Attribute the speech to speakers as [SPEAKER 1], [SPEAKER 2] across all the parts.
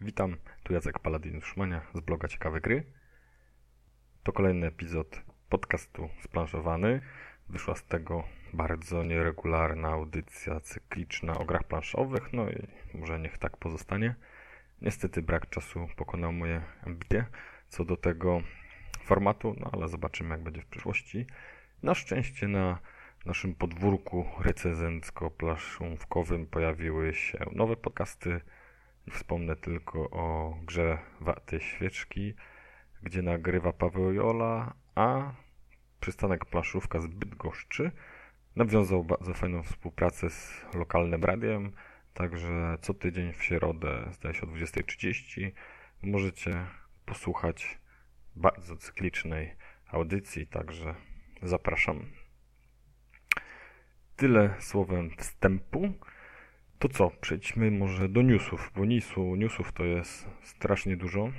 [SPEAKER 1] Witam, tu Jacek Paladin Szumania z bloga Ciekawe Gry. To kolejny epizod podcastu Splanszowany. Wyszła z tego bardzo nieregularna audycja cykliczna o grach planszowych, no i może niech tak pozostanie. Niestety brak czasu pokonał moje ambicje co do tego formatu, no ale zobaczymy jak będzie w przyszłości. Na szczęście na naszym podwórku recenzencko-plaszówkowym pojawiły się nowe podcasty. Wspomnę tylko o grze Waty Świeczki, gdzie nagrywa Paweł Jola, a przystanek Plaszówka z Bydgoszczy nawiązał bardzo fajną współpracę z lokalnym radiem, także co tydzień w środę, zdaje się o 20.30, możecie posłuchać bardzo cyklicznej audycji, także zapraszam. Tyle słowem wstępu. To co, przejdźmy może do newsów, bo newsu, newsów to jest strasznie dużo.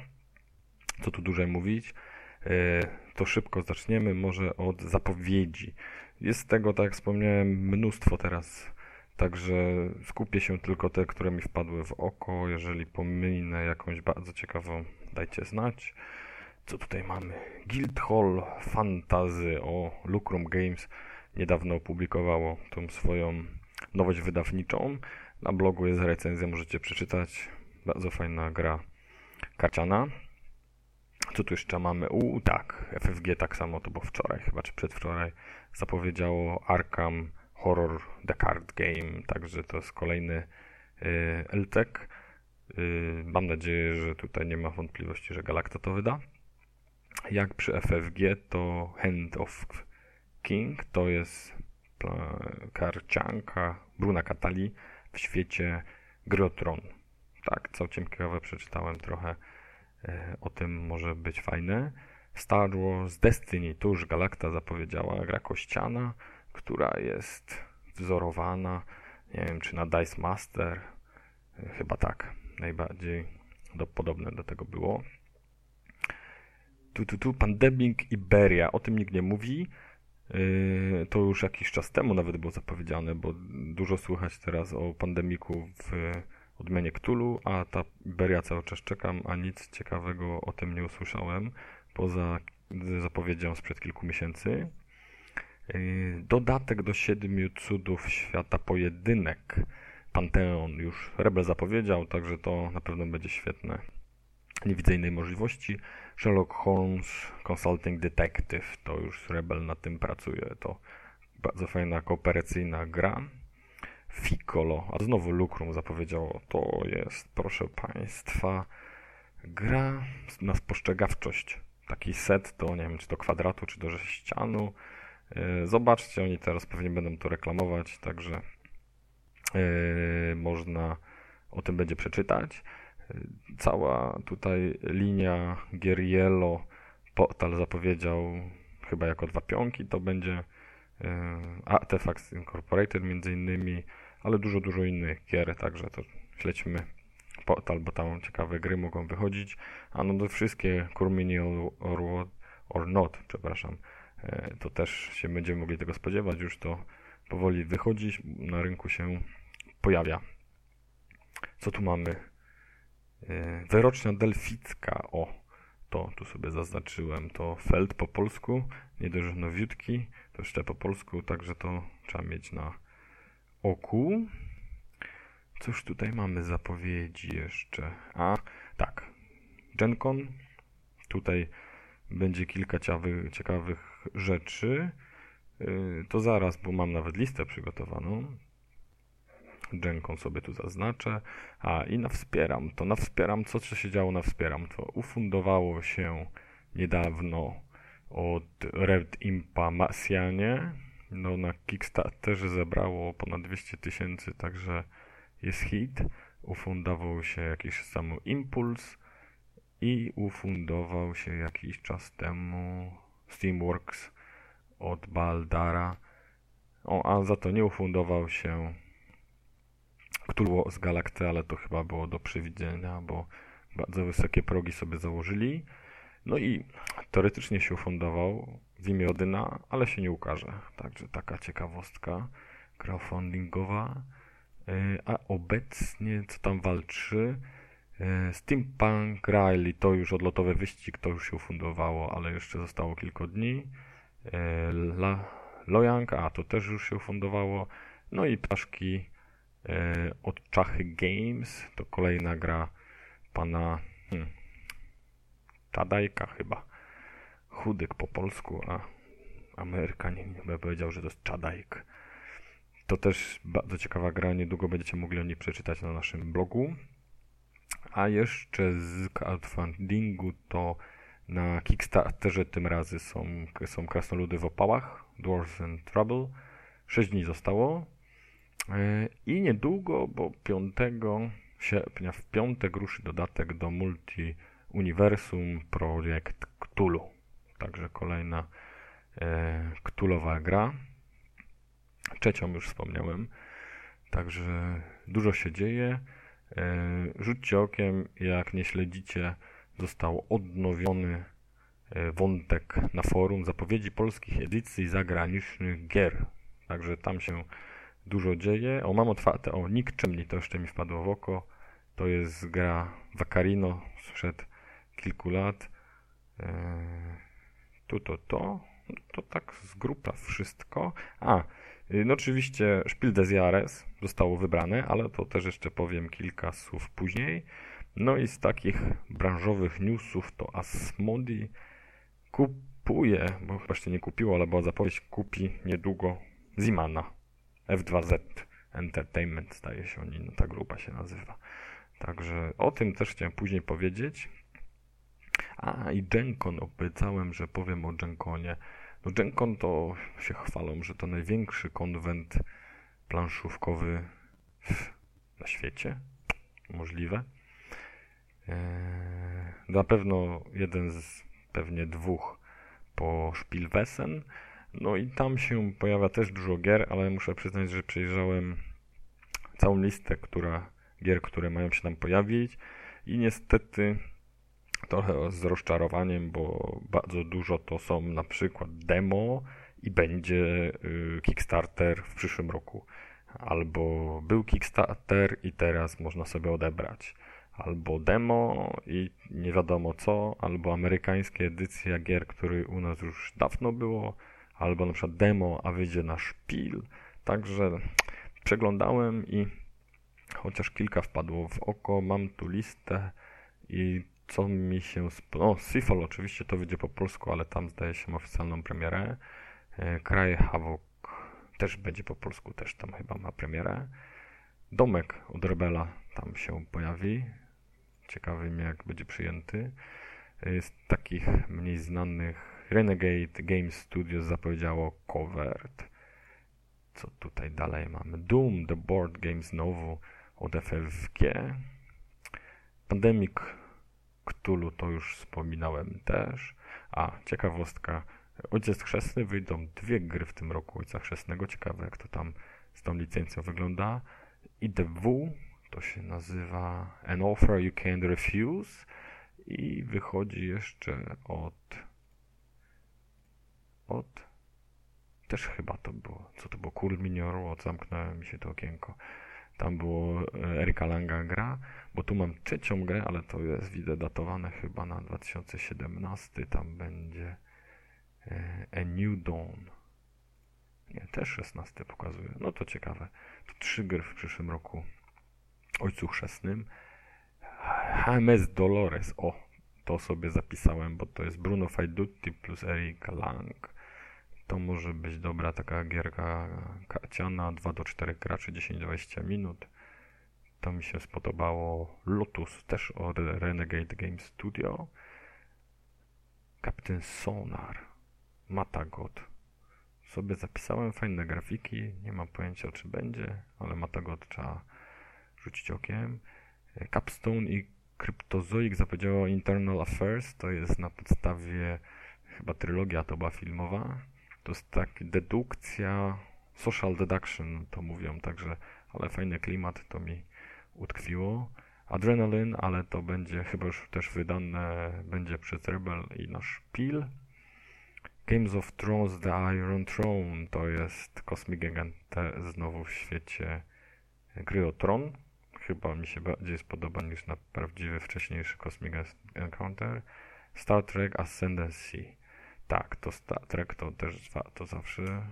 [SPEAKER 1] Co tu dłużej mówić? E, to szybko zaczniemy może od zapowiedzi. Jest tego, tak jak wspomniałem, mnóstwo teraz, także skupię się tylko te, które mi wpadły w oko. Jeżeli pominę jakąś bardzo ciekawą, dajcie znać. Co tutaj mamy? Guildhall Fantasy o Lucrum Games niedawno opublikowało tą swoją nowość wydawniczą. Na blogu jest recenzja, możecie przeczytać. Bardzo fajna gra karciana. Co tu jeszcze mamy? U, tak, FFG tak samo, to było wczoraj chyba, czy przedwczoraj, zapowiedziało Arkham Horror The Card Game, także to jest kolejny y, LTEC. Y, mam nadzieję, że tutaj nie ma wątpliwości, że Galacta to wyda. Jak przy FFG to Hand of King, to jest karcianka Bruna Katali w świecie Grotron. Tak, całkiem ciekawe przeczytałem trochę e, o tym może być fajne. Star Wars Destiny, tu już Galacta zapowiedziała, gra kościana, która jest wzorowana, nie wiem czy na Dice Master, e, chyba tak, najbardziej do, podobne do tego było. Tu, tu, tu, Pandemic Iberia, o tym nikt nie mówi. Yy, to już jakiś czas temu nawet było zapowiedziane, bo dużo słychać teraz o pandemiku w odmianie Cthulhu, a ta Iberia cały czas czekam, a nic ciekawego o tym nie usłyszałem, poza zapowiedzią sprzed kilku miesięcy. Yy, dodatek do siedmiu cudów świata pojedynek. Panteon już Rebel zapowiedział, także to na pewno będzie świetne. Nie widzę innej możliwości. Sherlock Holmes Consulting Detective, to już Rebel nad tym pracuje, to bardzo fajna kooperacyjna gra. Ficolo, a znowu Lucrum zapowiedziało, to jest, proszę Państwa, gra na spostrzegawczość. Taki set do, nie wiem, czy do kwadratu, czy do sześcianu. E, zobaczcie, oni teraz pewnie będą to reklamować, także yy, można o tym będzie przeczytać cała tutaj linia Gieriello Portal zapowiedział chyba jako dwa pionki, to będzie e, Artifacts Incorporated między innymi, ale dużo, dużo innych gier, także to śledźmy Portal, bo tam ciekawe gry mogą wychodzić, a no to wszystkie Curminial or, or Not, przepraszam, e, to też się będziemy mogli tego spodziewać, już to powoli wychodzić, na rynku się pojawia. Co tu mamy? E, wyrocznia delficka, o, to tu sobie zaznaczyłem, to feld po polsku, nie dość, że nowiutki, to jeszcze po polsku, także to trzeba mieć na oku. Cóż tutaj mamy zapowiedzi jeszcze? A, tak, GenCon, tutaj będzie kilka ciekawych, rzeczy. E, to zaraz, bo mam nawet listę przygotowaną. Dżenką sobie tu zaznaczę. A i na wspieram. To na wspieram, co, co się działo na wspieram? To ufundowało się niedawno od Red Impa Masjanie. No na Kickstarterze zebrało ponad 200 tysięcy, także jest hit. Ufundował się jakiś sam Impuls i ufundował się jakiś czas temu Steamworks od Baldara. O, a za to nie ufundował się Cthulhu z Galakty, ale to chyba było do przewidzenia, bo bardzo wysokie progi sobie założyli. No i teoretycznie się ufundował w imię Odyna, ale się nie ukaże. Także taka ciekawostka crowdfundingowa. E, a obecnie co tam walczy? E, Steampunk Rally to już odlotowy wyścig, to już się ufundowało, ale jeszcze zostało kilka dni. E, La, Lojang, a to też już się ufundowało. No i ptaszki od Czachy Games, to kolejna gra pana hmm, Czadajka chyba. Chudyk po polsku, a Amerykanin by powiedział, że to jest Czadajk. To też bardzo ciekawa gra, niedługo będziecie mogli o niej przeczytać na naszym blogu. A jeszcze z crowdfundingu to na Kickstarterze tym razem są, są krasnoludy w opałach, Dwarves and Trouble. 6 dni zostało. E, I niedługo, bo 5 sierpnia, w piątek ruszy dodatek do Multi Universum Projekt Cthulhu. Także kolejna e, Cthulhowa gra. Trzecią już wspomniałem. Także dużo się dzieje. E, rzućcie okiem, jak nie śledzicie, został odnowiony wątek na forum zapowiedzi polskich edycji zagranicznych gier. Także tam się dużo dzieje. O, mam otwarte, o, Nikczemni, to jeszcze mi wpadło w oko. To jest gra Vacarino sprzed kilku lat. Eee, tu to to. To tak z grupa wszystko. A, y, no oczywiście Spiel des Jahres zostało wybrane, ale to też jeszcze powiem kilka słów później. No i z takich branżowych newsów to Asmodi kupuje, bo właśnie nie kupiło, ale była zapowiedź, kupi niedługo Zimana. F2Z Entertainment, zdaje się oni, no ta grupa się nazywa. Także o tym też chciałem później powiedzieć. A i Gencon obiecałem, że powiem o Genconie. No Gencon to się chwalą, że to największy konwent planszówkowy na świecie. Możliwe. Eee, na pewno jeden z pewnie dwóch po Spielwesen. No i tam się pojawia też dużo gier, ale muszę przyznać, że przejrzałem całą listę, która gier, które mają się tam pojawić i niestety trochę z rozczarowaniem, bo bardzo dużo to są na przykład demo i będzie y, Kickstarter w przyszłym roku. Albo był Kickstarter i teraz można sobie odebrać. Albo demo i nie wiadomo co, albo amerykańskie edycje gier, które u nas już dawno było, albo na przykład demo, a wyjdzie na szpil. Także przeglądałem i chociaż kilka wpadło w oko, mam tu listę i co mi się... Sp- o, Seafall oczywiście to wyjdzie po polsku, ale tam zdaje się oficjalną premierę. E, Kraj Havok też będzie po polsku, też tam chyba ma premierę. Domek od Rebela tam się pojawi. Ciekawy mnie, jak będzie przyjęty. E, z takich mniej znanych Renegade Games Studios zapowiedziało Covert. Co tutaj dalej mamy? Doom, The Board Games znowu od FFG. Pandemic Cthulhu to już wspominałem też. A, ciekawostka. Ojciec Chrzestny wyjdą dwie gry w tym roku Ojca Chrzestnego. Ciekawe jak to tam z tą licencją wygląda. IDW to się nazywa An Offer You Can't Refuse i wychodzi jeszcze od od też chyba to było, co to było, Cool Minior, zamknąłem mi się to okienko. Tam było e, Erika Langa gra, bo tu mam trzecią grę, ale to jest widzę datowane chyba na 2017. Tam będzie e, A New Dawn. Nie, też 16 pokazuje. No to ciekawe. To trzy gry w przyszłym roku. Ojcu Chrzestnym. HMS Dolores. O, to sobie zapisałem, bo to jest Bruno Faidutti plus Erika Lang. To może być dobra taka gierka karciana, 2 do 4 graczy, 10-20 minut. To mi się spodobało. Lotus, też od Renegade Game Studio. Captain Sonar. Matagot. Sobie zapisałem fajne grafiki. Nie mam pojęcia, czy będzie, ale Matagot trzeba rzucić okiem. Capstone i Cryptozoic zapowiedziało Internal Affairs. To jest na podstawie chyba trylogia to była filmowa to jest tak dedukcja, social deduction to mówią, także, ale fajny klimat to mi utkwiło. Adrenalin, ale to będzie chyba już też wydane, będzie przez Rebel i nasz Pil. Games of Thrones The Iron Throne to jest Cosmic Gigante znowu w świecie gry o tron. Chyba mi się bardziej spodoba niż na prawdziwy wcześniejszy Cosmic Encounter. Star Trek Ascendancy. Tak, to Star Trek to też warto zawsze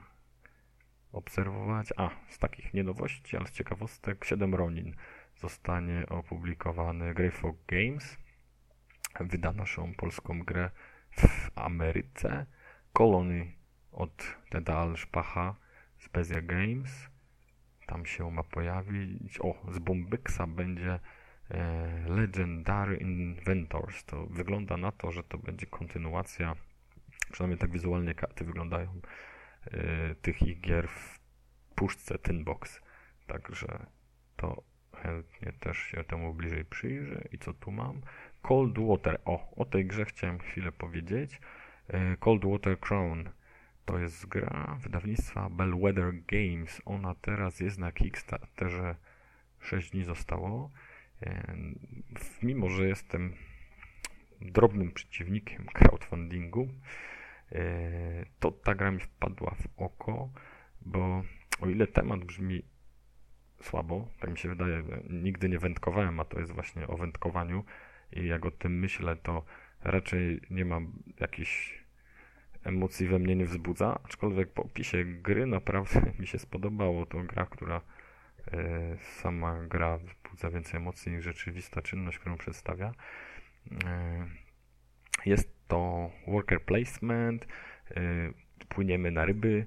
[SPEAKER 1] obserwować. A, z takich nienowości, ale z ciekawostek 7 Ronin zostanie opublikowany Greyfolk Games. Wyda naszą polską grę w Ameryce. Colony od Teda Alszpacha z Bezia Games. Tam się ma pojawić. O, z Bombyxa będzie e, Legendary Inventors. To wygląda na to, że to będzie kontynuacja, przynajmniej tak wizualnie karty wyglądają, e, tych ich gier w puszce Tinbox. Także to chętnie też się temu bliżej przyjrzę. I co tu mam? Cold Water. O, o tej grze chciałem chwilę powiedzieć. E, Cold Water Crown. To jest gra wydawnictwa Bellwether Games. Ona teraz jest na Kickstarterze 6 dni zostało. E, mimo, że jestem drobnym przeciwnikiem crowdfundingu, e, to ta gra mi wpadła w oko, bo o ile temat brzmi słabo, tak mi się wydaje, nigdy nie wędkowałem, a to jest właśnie o wędkowaniu i jak o tym myślę, to raczej nie mam jakichś emocji we mnie nie wzbudza, aczkolwiek po opisie gry naprawdę mi się spodobało. To gra, która e, sama gra wzbudza więcej emocji niż rzeczywista czynność, którą przedstawia. E, jest to worker placement, e, płyniemy na ryby,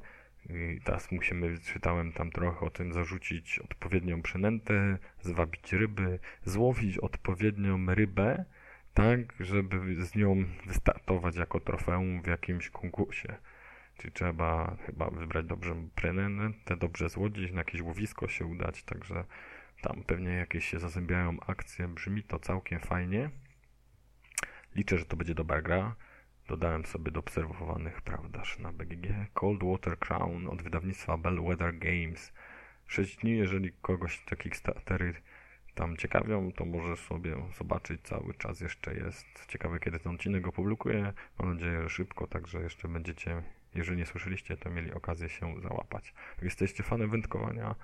[SPEAKER 1] i teraz musimy, czytałem tam trochę o tym, zarzucić odpowiednią przynętę, zwabić ryby, złowić odpowiednią rybę, tak, żeby z nią wystartować jako trofeum w jakimś konkursie. Czyli trzeba chyba wybrać dobrze przynętę, dobrze złodzić, na jakieś łowisko się udać, także tam pewnie jakieś się zazębiają akcje, brzmi to całkiem fajnie. Liczę, że to będzie dobra gra. Dodałem sobie do obserwowanych, prawdaż, na BGG Cold Water Crown od wydawnictwa Bellwether Games. 6 dni, jeżeli kogoś te Kickstartery tam ciekawią, to może sobie zobaczyć, cały czas jeszcze jest. Ciekawe, kiedy ten odcinek go publikuję. Mam nadzieję, że szybko, także jeszcze będziecie, jeżeli nie słyszeliście, to mieli okazję się załapać. Jak jesteście fanem wędkowania,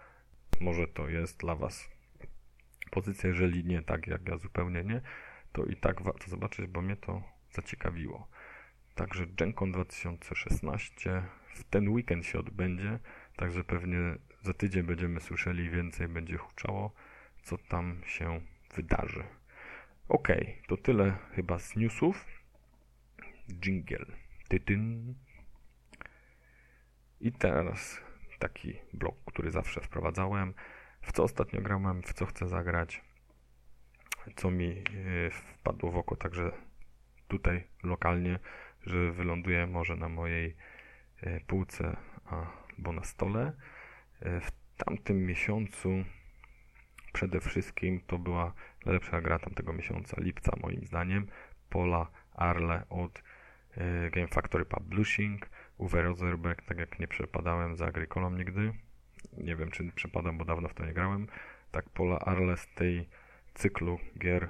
[SPEAKER 1] może to jest dla Was pozycja, jeżeli nie tak jak ja zupełnie nie, to i tak warto zobaczyć, bo mnie to zaciekawiło. Także GenCon 2016 w ten weekend się odbędzie, także pewnie za tydzień będziemy słyszeli więcej, będzie huczało, co tam się wydarzy. Ok, to tyle chyba z newsów. Jingle. Tytyn. I teraz taki blok, który zawsze wprowadzałem. W co ostatnio grałem, w co chcę zagrać, co mi e, wpadło w oko także tutaj lokalnie że wyląduje może na mojej e, półce albo na stole. E, w tamtym miesiącu przede wszystkim to była najlepsza gra tamtego miesiąca, lipca moim zdaniem, Pola Arle od Game Factory Publishing. Uwe Rosenberg, tak jak nie przepadałem za Agricolą nigdy, nie wiem czy przepadam, bo dawno w to nie grałem, tak Pola Arle z tej cyklu gier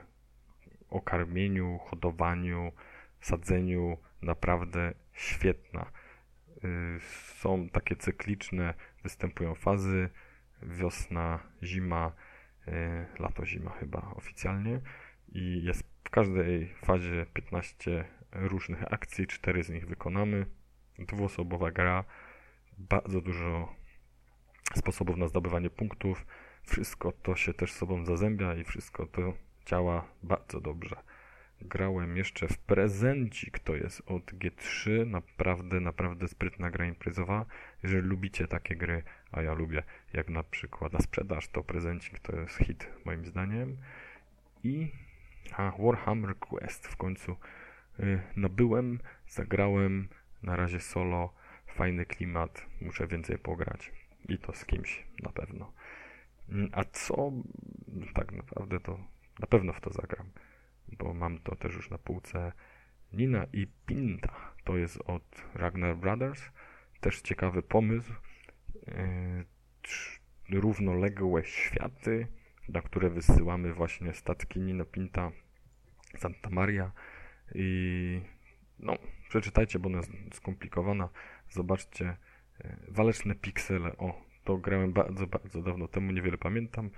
[SPEAKER 1] o karmieniu, hodowaniu, sadzeniu naprawdę świetna. Y, są takie cykliczne, występują fazy, wiosna, zima, y, lato, zima chyba oficjalnie i jest w każdej fazie 15 różnych akcji, 4 z nich wykonamy. Dwuosobowa gra, bardzo dużo sposobów na zdobywanie punktów. Wszystko to się też sobą zazębia i wszystko to działa bardzo dobrze grałem jeszcze w prezencik, to jest od G3, naprawdę, naprawdę sprytna gra imprezowa. Jeżeli lubicie takie gry, a ja lubię, jak na przykład na sprzedaż, to prezencik to jest hit moim zdaniem. I a, Warhammer Quest w końcu y, nabyłem, zagrałem, na razie solo, fajny klimat, muszę więcej pograć i to z kimś na pewno. Mm, a co tak naprawdę to na pewno w to zagram bo mam to też już na półce. Nina i Pinta to jest od Ragnar Brothers. Też ciekawy pomysł. Yy, równoległe światy, na które wysyłamy właśnie statki Nina Pinta Santa Maria i no, przeczytajcie, bo ona jest skomplikowana. Zobaczcie, e, Waleczne Piksele, o, to grałem bardzo, bardzo dawno temu, niewiele pamiętam.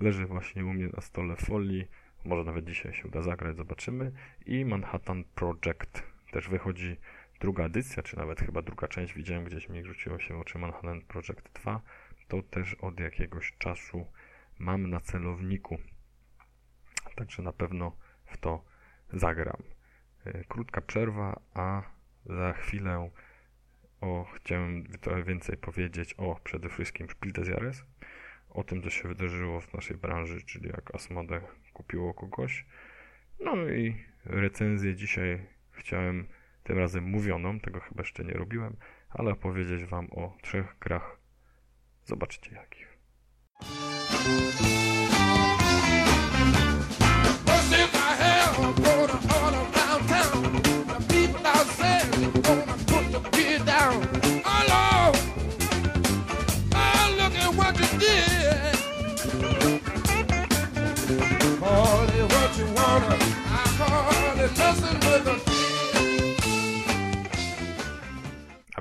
[SPEAKER 1] Leży właśnie u mnie na stole folii, może nawet dzisiaj się uda zagrać, zobaczymy. I Manhattan Project, też wychodzi druga edycja, czy nawet chyba druga część, widziałem gdzieś mi rzuciło się oczy Manhattan Project 2. To też od jakiegoś czasu mam na celowniku. Także na pewno w to zagram. E, krótka przerwa, a za chwilę o, chciałem trochę więcej powiedzieć o przede wszystkim Spiel des Jahres, o tym, co się wydarzyło w naszej branży, czyli jak Asmode kupiło kogoś. No i recenzję dzisiaj chciałem tym razem mówioną, tego chyba jeszcze nie robiłem, ale opowiedzieć Wam o trzech grach. Zobaczcie jakich.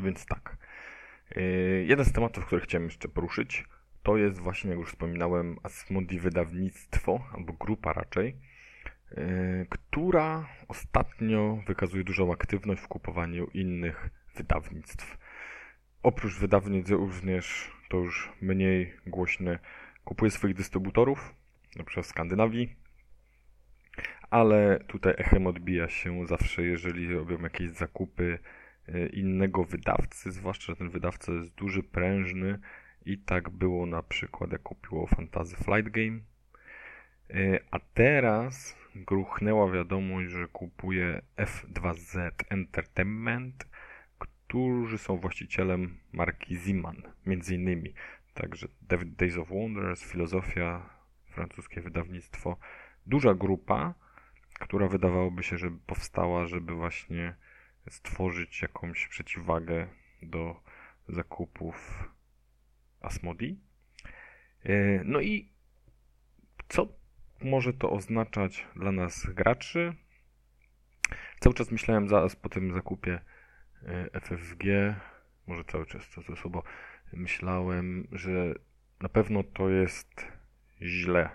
[SPEAKER 1] Więc tak. Yy, jeden z tematów, który chciałem jeszcze poruszyć, to jest właśnie, jak już wspominałem, Asmodi Wydawnictwo, albo grupa raczej, yy, która ostatnio wykazuje dużą aktywność w kupowaniu innych wydawnictw. Oprócz wydawnictw również, to już mniej głośne, kupuje swoich dystrybutorów, przykład w Skandynawii, ale tutaj echem odbija się zawsze, jeżeli robią jakieś zakupy e, innego wydawcy, zwłaszcza, że ten wydawca jest duży, prężny i tak było na przykład, jak kupiło Fantasy Flight Game, e, a teraz gruchnęła wiadomość, że kupuje F2Z Entertainment, którzy są właścicielem marki Ziman, między innymi. Także Days of Wonders, Filozofia, francuskie wydawnictwo. Duża grupa, która wydawałoby się, że powstała, żeby właśnie stworzyć jakąś przeciwwagę do zakupów Asmodi. E, no i co może to oznaczać dla nas graczy? Cały czas myślałem zaraz po tym zakupie e, FFG, może cały czas to ze sobą myślałem, że na pewno to jest źle,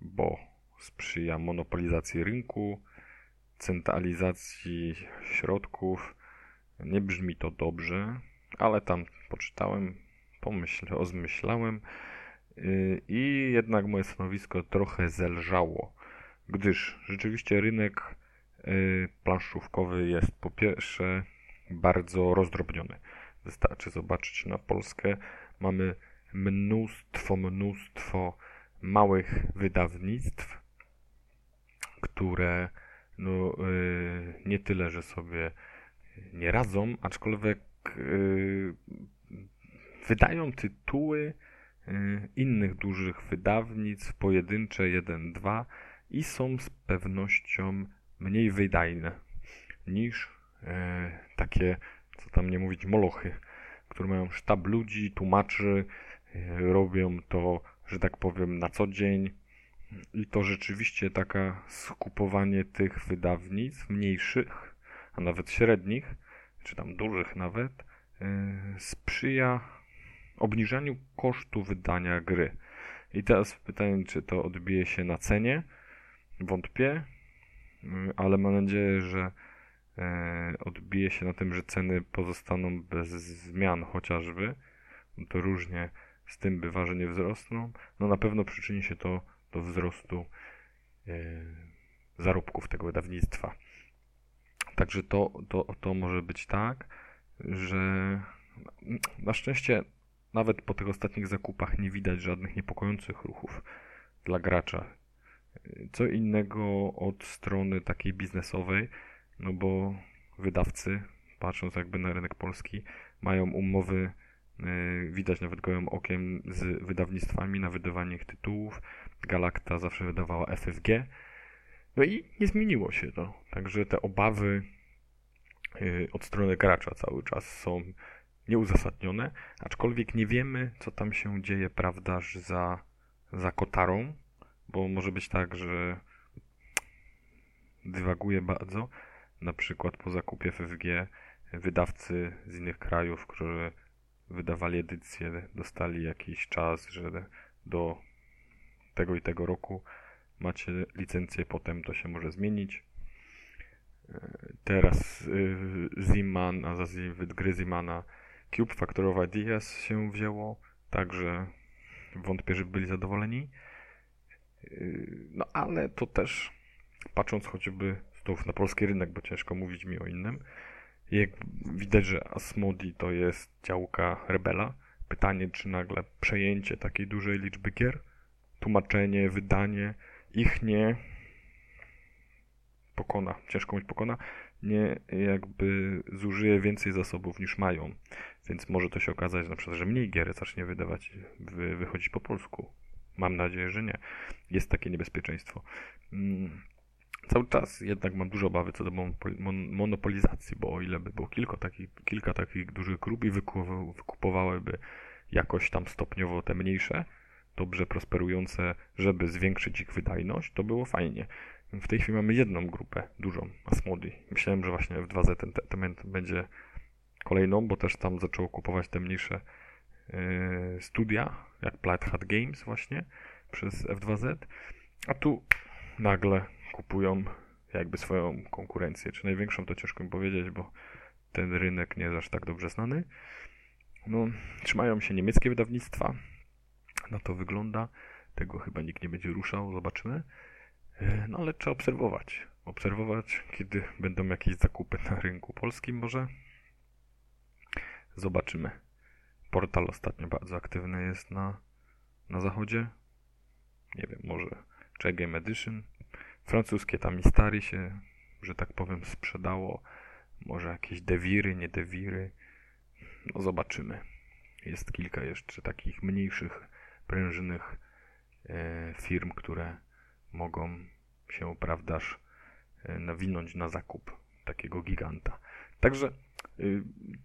[SPEAKER 1] bo sprzyja monopolizacji rynku, centralizacji środków. Nie brzmi to dobrze, ale tam poczytałem, pomyślę, ozmyślałem yy, i jednak moje stanowisko trochę zelżało, gdyż rzeczywiście rynek yy, planszówkowy jest po pierwsze bardzo rozdrobniony. Wystarczy zobaczyć na Polskę. Mamy mnóstwo, mnóstwo małych wydawnictw, które no, yy, nie tyle, że sobie nie radzą, aczkolwiek yy, wydają tytuły yy, innych dużych wydawnictw, pojedyncze, jeden, dwa i są z pewnością mniej wydajne niż yy, takie, co tam nie mówić, molochy, które mają sztab ludzi, tłumaczy, yy, robią to, że tak powiem, na co dzień, i to rzeczywiście taka skupowanie tych wydawnictw mniejszych, a nawet średnich, czy tam dużych nawet, yy, sprzyja obniżaniu kosztu wydania gry. I teraz pytanie, czy to odbije się na cenie? Wątpię, yy, ale mam nadzieję, że yy, odbije się na tym, że ceny pozostaną bez zmian chociażby. To różnie z tym bywa, że nie wzrosną. No na pewno przyczyni się to do wzrostu e, zarobków tego wydawnictwa. Także to, to, to może być tak, że na szczęście nawet po tych ostatnich zakupach nie widać żadnych niepokojących ruchów dla gracza. Co innego od strony takiej biznesowej, no bo wydawcy, patrząc jakby na rynek polski, mają umowy, widać nawet gołym okiem z wydawnictwami na wydawanie ich tytułów, Galacta zawsze wydawała FFG. No i nie zmieniło się to. Także te obawy y, od strony gracza cały czas są nieuzasadnione, aczkolwiek nie wiemy, co tam się dzieje, prawda, za, za kotarą, bo może być tak, że dywaguje bardzo, na przykład po zakupie FFG wydawcy z innych krajów, którzy wydawali edycję, dostali jakiś czas, że do tego i tego roku macie licencję, potem to się może zmienić. Teraz y, Ziman, a za gry Zimana Cube Factor of Ideas się wzięło, także wątpię, że byli zadowoleni. Y, no ale to też, patrząc choćby znów na polski rynek, bo ciężko mówić mi o innym, jak widać, że Asmodi to jest działka Rebela. Pytanie, czy nagle przejęcie takiej dużej liczby gier, tłumaczenie, wydanie ich nie pokona, ciężko mówić pokona, nie jakby zużyje więcej zasobów niż mają. Więc może to się okazać na przykład, że mniej gier zacznie wydawać, wy, wychodzić po polsku. Mam nadzieję, że nie. Jest takie niebezpieczeństwo. Mm, cały czas jednak mam duże obawy co do monopolizacji, bo o ile by było kilka takich, kilka takich dużych grup i wykupowałyby jakoś tam stopniowo te mniejsze, dobrze prosperujące, żeby zwiększyć ich wydajność, to było fajnie. W tej chwili mamy jedną grupę, dużą, Asmodi. Myślałem, że właśnie F2Z ten temat będzie kolejną, bo też tam zaczęło kupować te mniejsze yy, studia, jak Plaid Hat Games właśnie, przez F2Z, a tu nagle kupują jakby swoją konkurencję, czy największą to ciężko mi powiedzieć, bo ten rynek nie jest aż tak dobrze znany. No, trzymają się niemieckie wydawnictwa, na to wygląda, tego chyba nikt nie będzie ruszał, zobaczymy. E, no ale trzeba obserwować. Obserwować, kiedy będą jakieś zakupy na rynku polskim może. Zobaczymy. Portal ostatnio bardzo aktywny jest na, na zachodzie. Nie wiem, może Game Edition. Francuskie tam stary się, że tak powiem, sprzedało. Może jakieś dewiry, nie dewiry. No zobaczymy. Jest kilka jeszcze takich mniejszych, prężnych e, firm, które mogą się, prawdaż, e, nawinąć na zakup takiego giganta. Także y,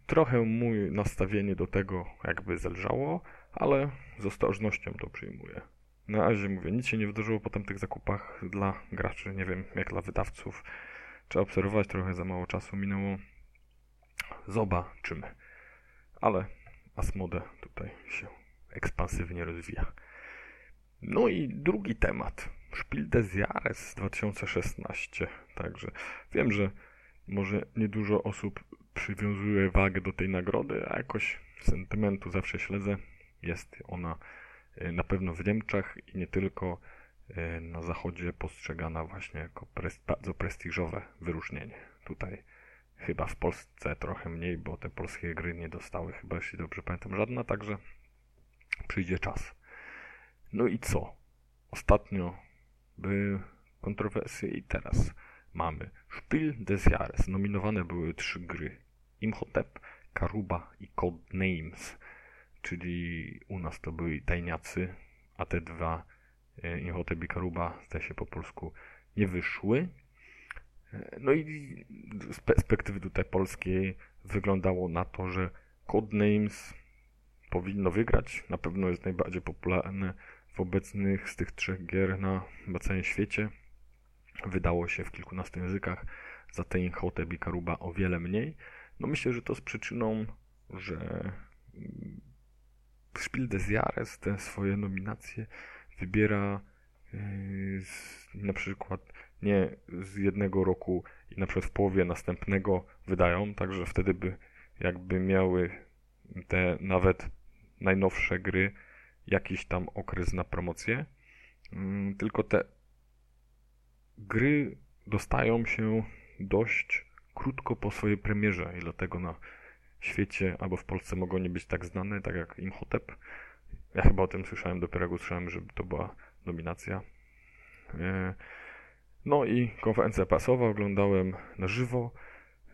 [SPEAKER 1] trochę mój nastawienie do tego jakby zelżało, ale z ostrożnością to przyjmuję. Na razie mówię, nic się nie wydarzyło po tych zakupach dla graczy, nie wiem, jak dla wydawców. Trzeba obserwować, trochę za mało czasu minęło. Zobaczymy. Ale Asmode tutaj się ekspansywnie rozwija. No i drugi temat. Spiel des Jahres 2016. Także wiem, że może niedużo osób przywiązuje wagę do tej nagrody, a jakoś sentymentu zawsze śledzę. Jest ona na pewno w Niemczech i nie tylko e, na zachodzie postrzegana właśnie jako bardzo prestiżowe wyróżnienie. Tutaj chyba w Polsce trochę mniej, bo te polskie gry nie dostały chyba, jeśli dobrze pamiętam, żadna, także przyjdzie czas. No i co? Ostatnio były kontrowersje i teraz mamy Spiel des Jahres. Nominowane były trzy gry. Imhotep, Karuba i Codenames. Czyli u nas to byli tajniacy, a te dwa e, Imhotep i Karuba zdaje się po polsku nie wyszły. E, no i z perspektywy tutaj polskiej wyglądało na to, że Codenames powinno wygrać. Na pewno jest najbardziej popularne w obecnych z tych trzech gier na całym świecie. Wydało się w kilkunastu językach, za Tein Hotep i Karuba o wiele mniej. No myślę, że to z przyczyną, że Spiel des Jahres te swoje nominacje wybiera yy, z, na przykład nie z jednego roku i na przykład w połowie następnego wydają, także wtedy by jakby miały te nawet najnowsze gry jakiś tam okres na promocję. Yy, tylko te gry dostają się dość krótko po swojej premierze i dlatego na świecie albo w Polsce mogą nie być tak znane, tak jak Imhotep. Ja chyba o tym słyszałem, dopiero jak usłyszałem, że to była nominacja. E, no i konferencja prasowa oglądałem na żywo.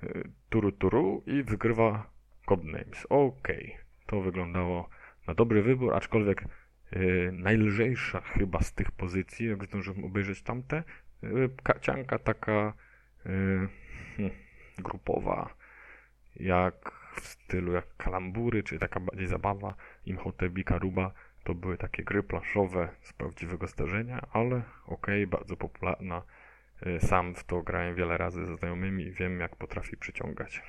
[SPEAKER 1] E, turu turu i wygrywa Codenames. Okej, okay. to wyglądało na dobry wybór, aczkolwiek yy, najlżejsza chyba z tych pozycji, jak zdążyłem obejrzeć tamte, Kacianka taka yy, grupowa, jak w stylu jak kalambury, czy taka bardziej zabawa, Imhotep i Karuba, to były takie gry planszowe z prawdziwego zdarzenia, ale okej, okay, bardzo popularna Y, sam w to grałem wiele razy ze znajomymi i wiem, jak potrafi przyciągać.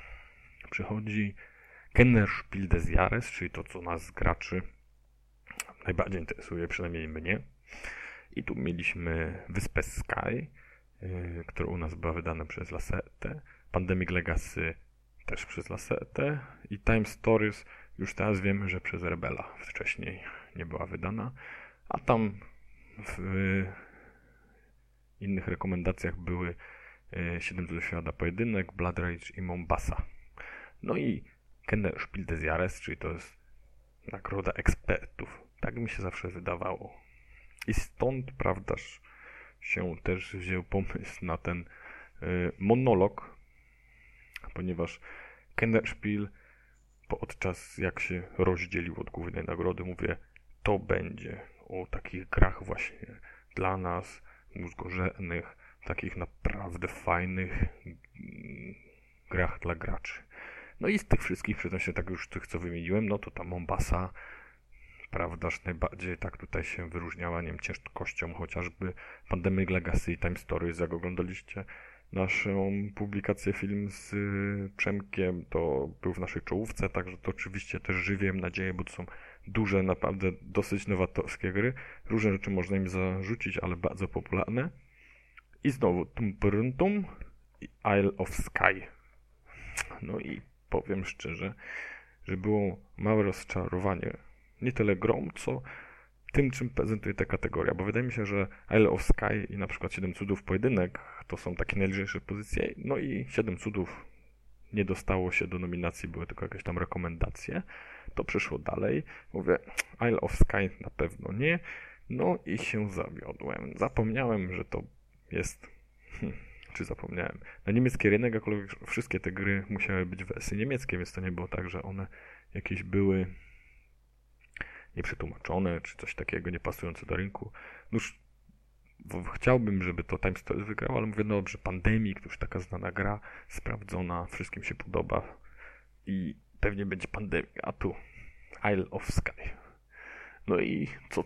[SPEAKER 1] Przychodzi Kennerspiel des Jahres, czyli to, co nas graczy najbardziej interesuje, przynajmniej mnie. I tu mieliśmy Wyspę Sky, yy, która u nas była wydana przez Lasete, Pandemic Legacy też przez Lasete i Time Stories już teraz wiemy, że przez Rebela wcześniej nie była wydana, a tam w innych rekomendacjach były 7 do świata pojedynek, Blood Rage i Mombasa. No i Kenner Spiel des Jahres, czyli to jest nagroda ekspertów. Tak mi się zawsze wydawało. I stąd, prawdaż, się też wziął pomysł na ten y, monolog, ponieważ Kennerspiel podczas jak się rozdzielił od głównej nagrody, mówię, to będzie o takich grach właśnie dla nas, mózgożernych, takich naprawdę fajnych mm, grach dla graczy. No i z tych wszystkich, przyznam się tak już tych, co wymieniłem, no to ta Mombasa, prawdaż najbardziej tak tutaj się wyróżniała, nie wiem, ciężkością chociażby Pandemic Legacy i Time Stories, jak oglądaliście naszą publikację film z y, Przemkiem, to był w naszej czołówce, także to oczywiście też żywię nadzieję, bo to są duże, naprawdę dosyć nowatorskie gry. Różne rzeczy można im zarzucić, ale bardzo popularne. I znowu Tum Tum i Isle of Sky. No i powiem szczerze, że było małe rozczarowanie. Nie tyle grą, co tym, czym prezentuje ta kategoria, bo wydaje mi się, że Isle of Sky i na przykład 7 cudów pojedynek to są takie najlżejsze pozycje, no i 7 cudów nie dostało się do nominacji, były tylko jakieś tam rekomendacje, to przeszło dalej. Mówię, Isle of Sky na pewno nie, no i się zawiodłem. Zapomniałem, że to jest... Hmm, czy zapomniałem? Na niemiecki rynek, jakkolwiek wszystkie te gry musiały być w wersji niemieckiej, więc to nie było tak, że one jakieś były nieprzetłumaczone, czy coś takiego niepasujące do rynku. No chciałbym, żeby to Time Stories wygrało, ale mówię, no dobrze, Pandemic, to już taka znana gra, sprawdzona, wszystkim się podoba i pewnie będzie Pandemic, a tu Isle of Sky. No i co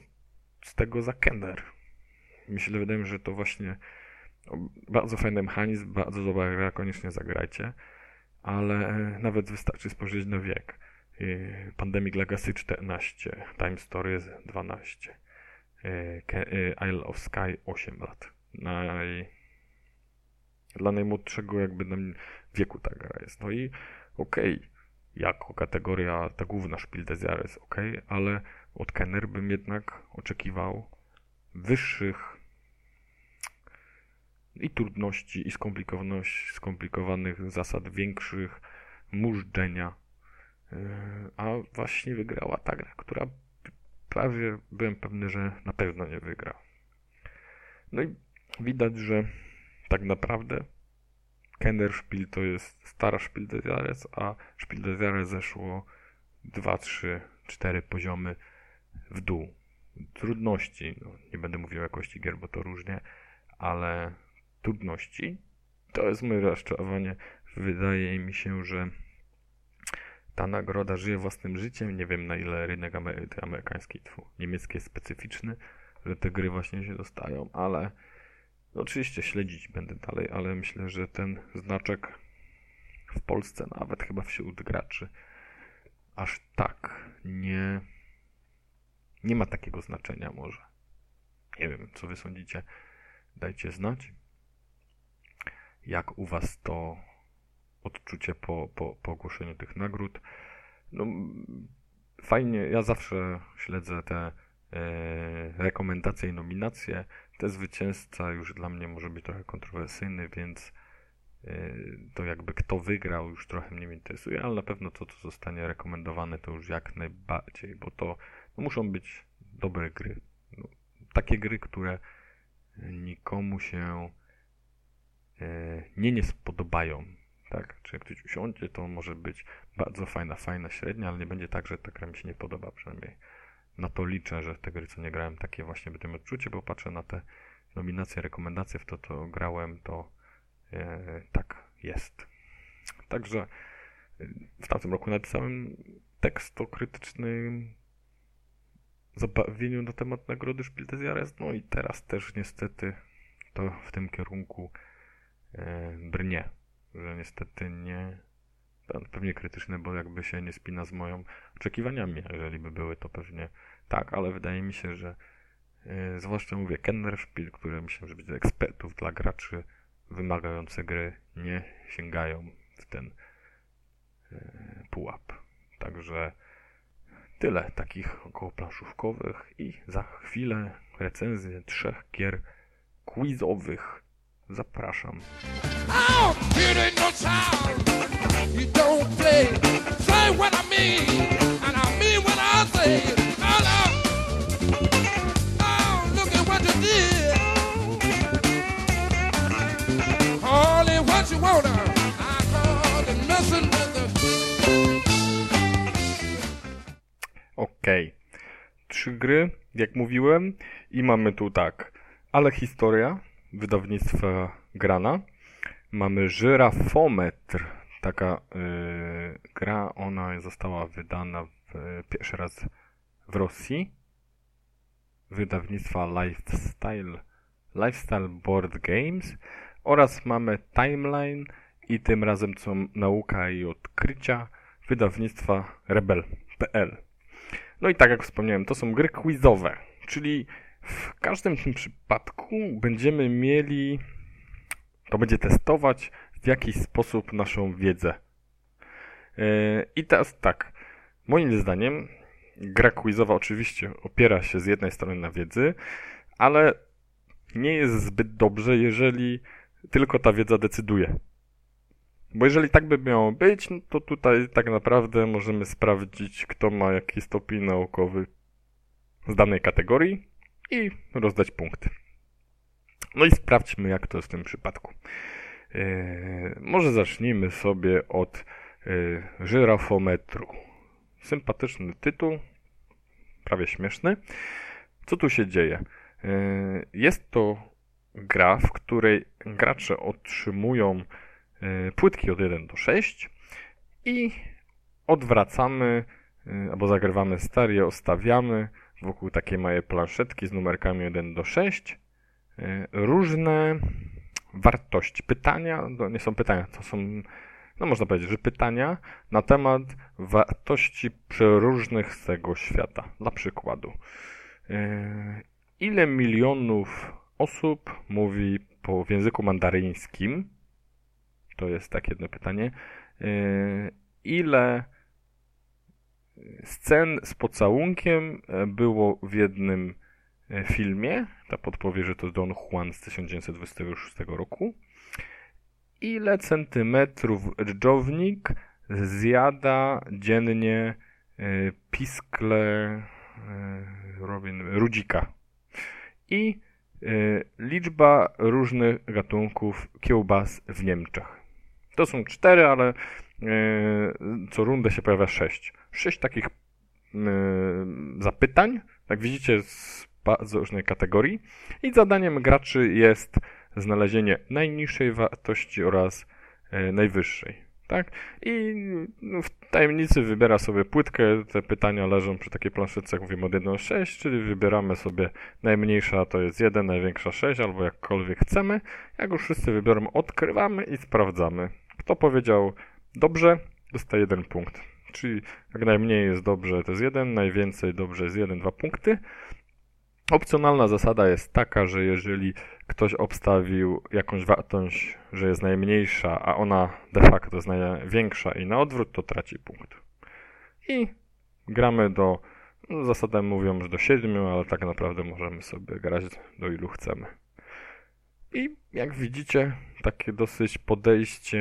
[SPEAKER 1] z tego za wydaje mi się, że to właśnie bardzo fajny mechanizm, bardzo dobra gra, koniecznie zagrajcie, ale nawet wystarczy spojrzeć na wiek. Y, Pandemic Legacy 14, Time Stories 12, y, y, Isle of Sky 8 lat. Naj... Dla najmłodszego jakby wieku ta gra jest. No i okej, okay, jako kategoria ta główna Spiel des Jahres, ok, ale od Kenner bym jednak oczekiwał wyższych i trudności, i skomplikowanych zasad, większych mużdżenia a właśnie wygrała ta gra, która prawie byłem pewny, że na pewno nie wygra. No i widać, że tak naprawdę Kenner Spiel to jest stara Spiel des Jahres, a Spiel des Jahres zeszło 2, 3, 4 poziomy w dół. Trudności, no, nie będę mówił o jakości gier, bo to różnie, ale trudności to jest moje rozczarowanie. Wydaje mi się, że ta nagroda żyje własnym życiem. Nie wiem na ile rynek amery amerykański, tfu, niemiecki jest specyficzny, że te gry właśnie się dostają, ale no oczywiście śledzić będę dalej, ale myślę, że ten znaczek w Polsce, nawet chyba wśród graczy, aż tak nie, nie ma takiego znaczenia może. Nie wiem, co wy sądzicie. Dajcie znać. Jak u was to odczucie po, po, po ogłoszeniu tych nagród. No, fajnie, ja zawsze śledzę te e, rekomendacje i nominacje. Te zwycięzca już dla mnie może być trochę kontrowersyjny, więc e, to jakby kto wygrał już trochę mnie interesuje, ale na pewno to, co zostanie rekomendowane, to już jak najbardziej, bo to no, muszą być dobre gry. No, takie gry, które nikomu się e, nie nie spodobają tak? Czy jak ktoś usiądzie, to może być bardzo fajna, fajna średnia, ale nie będzie tak, że ta gra mi się nie podoba, przynajmniej na to liczę, że te gry, co nie grałem, takie właśnie będę miał odczucie, bo patrzę na te nominacje, rekomendacje, w to, co grałem, to e, tak jest. Także e, w tamtym roku napisałem tekst o krytycznym zabawieniu na temat nagrody Spiel des Jahres, no i teraz też niestety to w tym kierunku e, brnie, że niestety nie pewnie krytyczne, bo jakby się nie spina z moją oczekiwaniami. Jeżeli by były, to pewnie tak, ale wydaje mi się, że yy, zwłaszcza mówię, Kennerspiel, które myślę, że będzie ekspertów dla graczy wymagające gry, nie sięgają w ten yy, pułap. Także tyle takich około planszówkowych i za chwilę recenzję trzech gier quizowych. Zapraszam. Hello. Oh. Okej. Okay. Trzy gry, jak mówiłem, i mamy tu tak. Ale historia, wydawnictwa Grana. Mamy żyrafometr taka yy, gra, ona została wydana w, pierwszy raz w Rosji wydawnictwa Lifestyle, Lifestyle Board Games oraz mamy Timeline i tym razem co nauka i odkrycia wydawnictwa Rebel.pl. No i tak jak wspomniałem, to są gry quizowe, czyli w każdym tym przypadku będziemy mieli, to będzie testować w jakiś sposób naszą wiedzę. E, I teraz tak, moim zdaniem gra quizowa oczywiście opiera się z jednej strony na wiedzy, ale nie jest zbyt dobrze, jeżeli tylko ta wiedza decyduje. Bo jeżeli tak by miało być, no to tutaj tak naprawdę możemy sprawdzić, kto ma jaki stopień naukowy z danej kategorii i rozdać punkty. No i sprawdźmy, jak to jest w tym przypadku. E, może zacznijmy sobie od e, żyrafometru. Sympatyczny tytuł, prawie śmieszny. Co tu się dzieje? E, jest to gra, w której gracze otrzymują płytki od 1 do 6 i odwracamy albo zagrywamy stery, ostawiamy wokół takiej małej planszetki z numerkami 1 do 6 różne wartości. Pytania, to nie są pytania, to są, no można powiedzieć, że pytania na temat wartości przeróżnych z tego świata. Dla przykładu, e, ile milionów osób mówi po w języku mandaryńskim? To jest takie jedno pytanie. E, ile scen z pocałunkiem było w jednym E, filmie. Ta podpowie, że to Don Juan z 1926 roku. Ile centymetrów dżdżownik zjada dziennie e, piskle e, Robin, rudzika? I liczba różnych gatunków kiełbas w Niemczech. To są cztery, ale co rundę się pojawia sześć. Sześć takich zapytań. Jak widzicie, z bardzo różnej kategorii i zadaniem graczy jest znalezienie najniższej wartości oraz e, najwyższej. Tak? I no, w tajemnicy wybiera sobie płytkę, te pytania leżą przy takiej planszetce, jak mówimy, od 1 do 6, czyli wybieramy sobie najmniejsza to jest 1, największa 6, albo jakkolwiek chcemy. Jak już wszyscy wybiorą, odkrywamy i sprawdzamy. Kto powiedział dobrze, dostaje jeden punkt. Czyli jak najmniej jest dobrze, to jest 1, najwięcej dobrze jest 1, 2 punkty. Opcjonalna zasada jest taka, że jeżeli ktoś obstawił jakąś wartość, że jest najmniejsza, a ona de facto jest największa i na odwrót, to traci punkt. I gramy do, no zasadę mówią, że do 7, ale tak naprawdę możemy sobie grać do ilu chcemy. I jak widzicie, takie dosyć podejście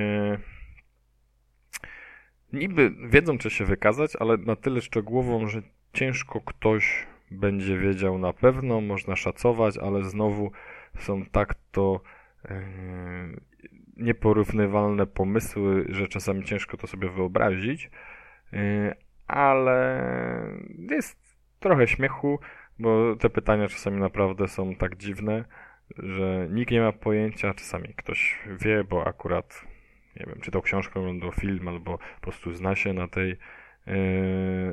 [SPEAKER 1] niby wiedzą, czy się wykazać, ale na tyle szczegółową, że ciężko ktoś będzie wiedział na pewno, można szacować, ale znowu są tak to e, nieporównywalne pomysły, że czasami ciężko to sobie wyobrazić, e, ale jest trochę śmiechu, bo te pytania czasami naprawdę są tak dziwne, że nikt nie ma pojęcia, czasami ktoś wie, bo akurat nie wiem, czytał książkę, oglądał film, albo po prostu zna się na tej e,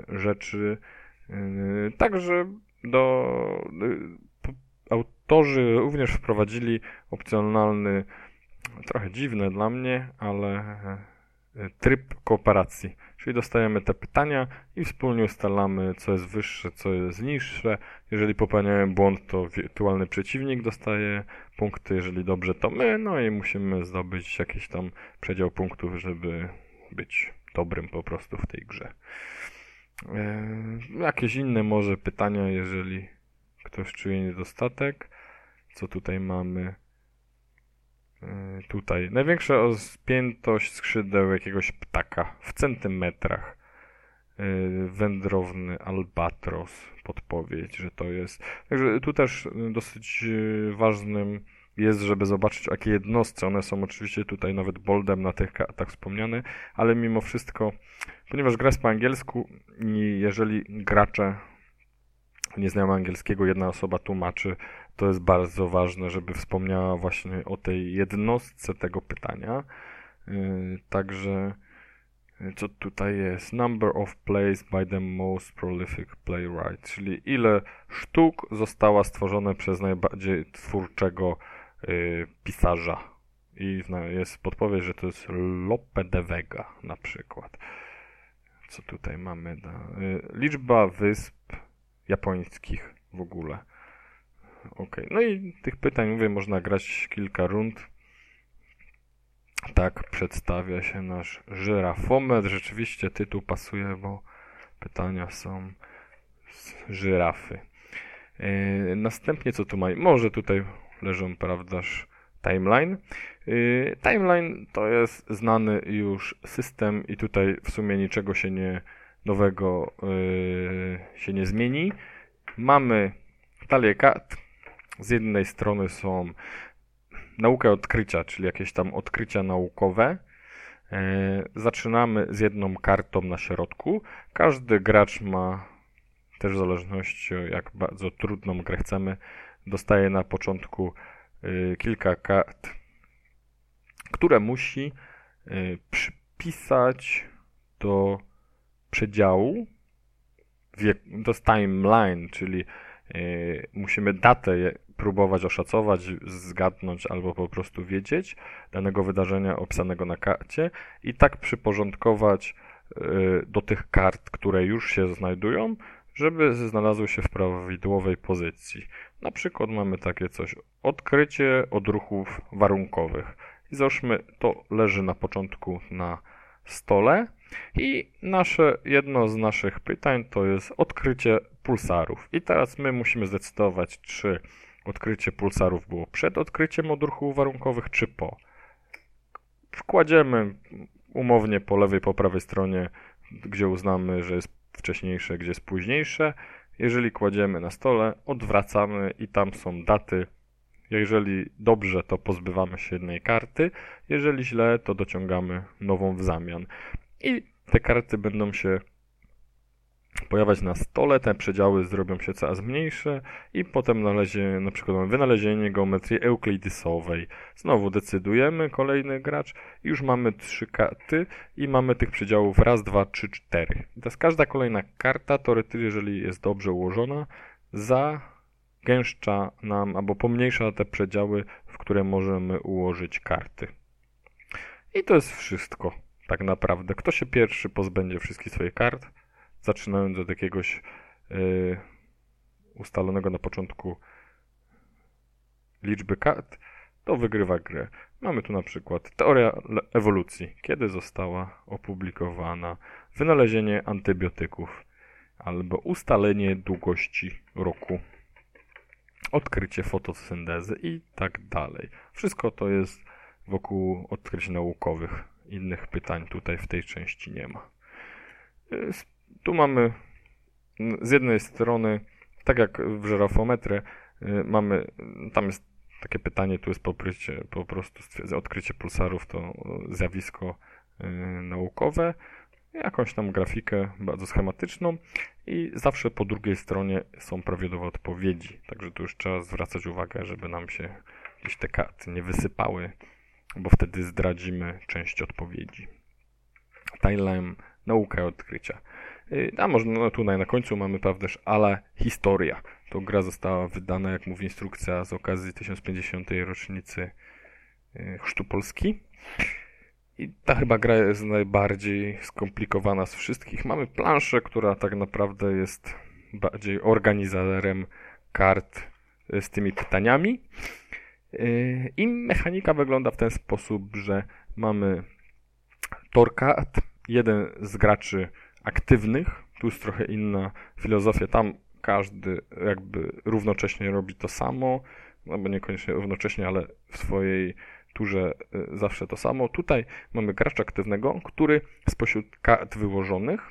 [SPEAKER 1] rzeczy, Yy, także do, autorzy również wprowadzili opcjonalny, trochę dziwny dla mnie, ale tryb kooperacji. Czyli dostajemy te pytania i wspólnie ustalamy, co jest wyższe, co jest niższe. Jeżeli popełniamy błąd, to wirtualny przeciwnik dostaje punkty, jeżeli dobrze, to my, no i musimy zdobyć jakiś tam przedział punktów, żeby być dobrym po prostu w tej grze. Eee, jakieś inne może pytania, jeżeli ktoś czuje niedostatek. Co tutaj mamy? Eee, tutaj. Największa spiętość skrzydeł jakiegoś ptaka w centymetrach. Eee, wędrowny albatros. Podpowiedź, że to jest. Także tu też dosyć e, ważnym jest, żeby zobaczyć, jakie jednostce. One są oczywiście tutaj nawet boldem na tych kartach wspomniane, ale mimo wszystko, ponieważ gra jest po angielsku i jeżeli gracze nie znają angielskiego, jedna osoba tłumaczy, to jest bardzo ważne, żeby wspomniała właśnie o tej jednostce tego pytania. Yy, także yy, co tutaj jest? Number of plays by the most prolific playwright, czyli ile sztuk została stworzone przez najbardziej twórczego yy, pisarza. I jest podpowiedź, że to jest Lope de Vega na przykład. Co tutaj mamy? Liczba wysp japońskich w ogóle. Ok, no i tych pytań, mówię, można grać kilka rund. Tak przedstawia się nasz żyrafometr. Rzeczywiście tytuł pasuje, bo pytania są z żyrafy. Yy, następnie co tu mamy? Może tutaj leżą, prawdaż, timeline. Yy, timeline to jest znany już system i tutaj w sumie niczego się nie nowego yy, się nie zmieni. Mamy talię kart. Z jednej strony są naukę odkrycia, czyli jakieś tam odkrycia naukowe. Yy, zaczynamy z jedną kartą na środku. Każdy gracz ma też w zależności jak bardzo trudną grę chcemy, dostaje na początku y, kilka kart, które musi y, przypisać do przedziału, jest timeline, czyli musimy datę próbować oszacować, zgadnąć albo po prostu wiedzieć danego wydarzenia opisanego na karcie i tak przyporządkować do tych kart, które już się znajdują, żeby znalazły się w prawidłowej pozycji. Na przykład mamy takie coś, odkrycie odruchów warunkowych. I załóżmy, to leży na początku na stole i nasze, jedno z naszych pytań to jest odkrycie pulsarów. I teraz my musimy zdecydować, czy odkrycie pulsarów było przed odkryciem odruchów warunkowych, czy po. Wkładziemy umownie po lewej, po prawej stronie, gdzie uznamy, że jest wcześniejsze, gdzie jest późniejsze. Jeżeli kładziemy na stole, odwracamy i tam są daty. Jeżeli dobrze, to pozbywamy się jednej karty. Jeżeli źle, to dociągamy nową w zamian. I te karty będą się pojawiać na stole, te przedziały zrobią się coraz mniejsze i potem nalezie, na przykład wynalezienie geometrii euklidysowej. Znowu decydujemy, kolejny gracz i już mamy trzy karty i mamy tych przedziałów raz, dwa, trzy, cztery. I teraz każda kolejna karta, teoretycznie, jeżeli jest dobrze ułożona, zagęszcza nam albo pomniejsza te przedziały, w które możemy ułożyć karty. I to jest wszystko, tak naprawdę. Kto się pierwszy pozbędzie wszystkich swoich kart, zaczynając od jakiegoś yy, ustalonego na początku liczby kart, to wygrywa grę. Mamy tu na przykład teoria ewolucji, kiedy została opublikowana, wynalezienie antybiotyków albo ustalenie długości roku, odkrycie fotosyntezy i tak dalej. Wszystko to jest wokół odkryć naukowych. Innych pytań tutaj w tej części nie ma. Y, tu mamy z jednej strony, tak jak w żyrafometrze, y, mamy, tam jest takie pytanie, tu jest pokrycie, po prostu odkrycie pulsarów, to zjawisko y, naukowe, jakąś tam grafikę bardzo schematyczną i zawsze po drugiej stronie są prawidłowe odpowiedzi, także tu już trzeba zwracać uwagę, żeby nam się gdzieś te karty nie wysypały, bo wtedy zdradzimy część odpowiedzi. Timeline, nauka odkrycia. Y, a może no tutaj na końcu mamy prawda, ale historia, To gra została wydana, jak mówi instrukcja, z okazji 1050. rocznicy y, Chrztu Polski. I ta chyba gra jest najbardziej skomplikowana z wszystkich. Mamy planszę, która tak naprawdę jest bardziej organizatorem kart y, z tymi pytaniami. I mechanika wygląda w ten sposób, że mamy tor kart, jeden z graczy aktywnych, tu jest trochę inna filozofia, tam każdy jakby równocześnie robi to samo, albo niekoniecznie równocześnie, ale w swojej turze y, zawsze to samo. Tutaj mamy gracza aktywnego, który spośród kart wyłożonych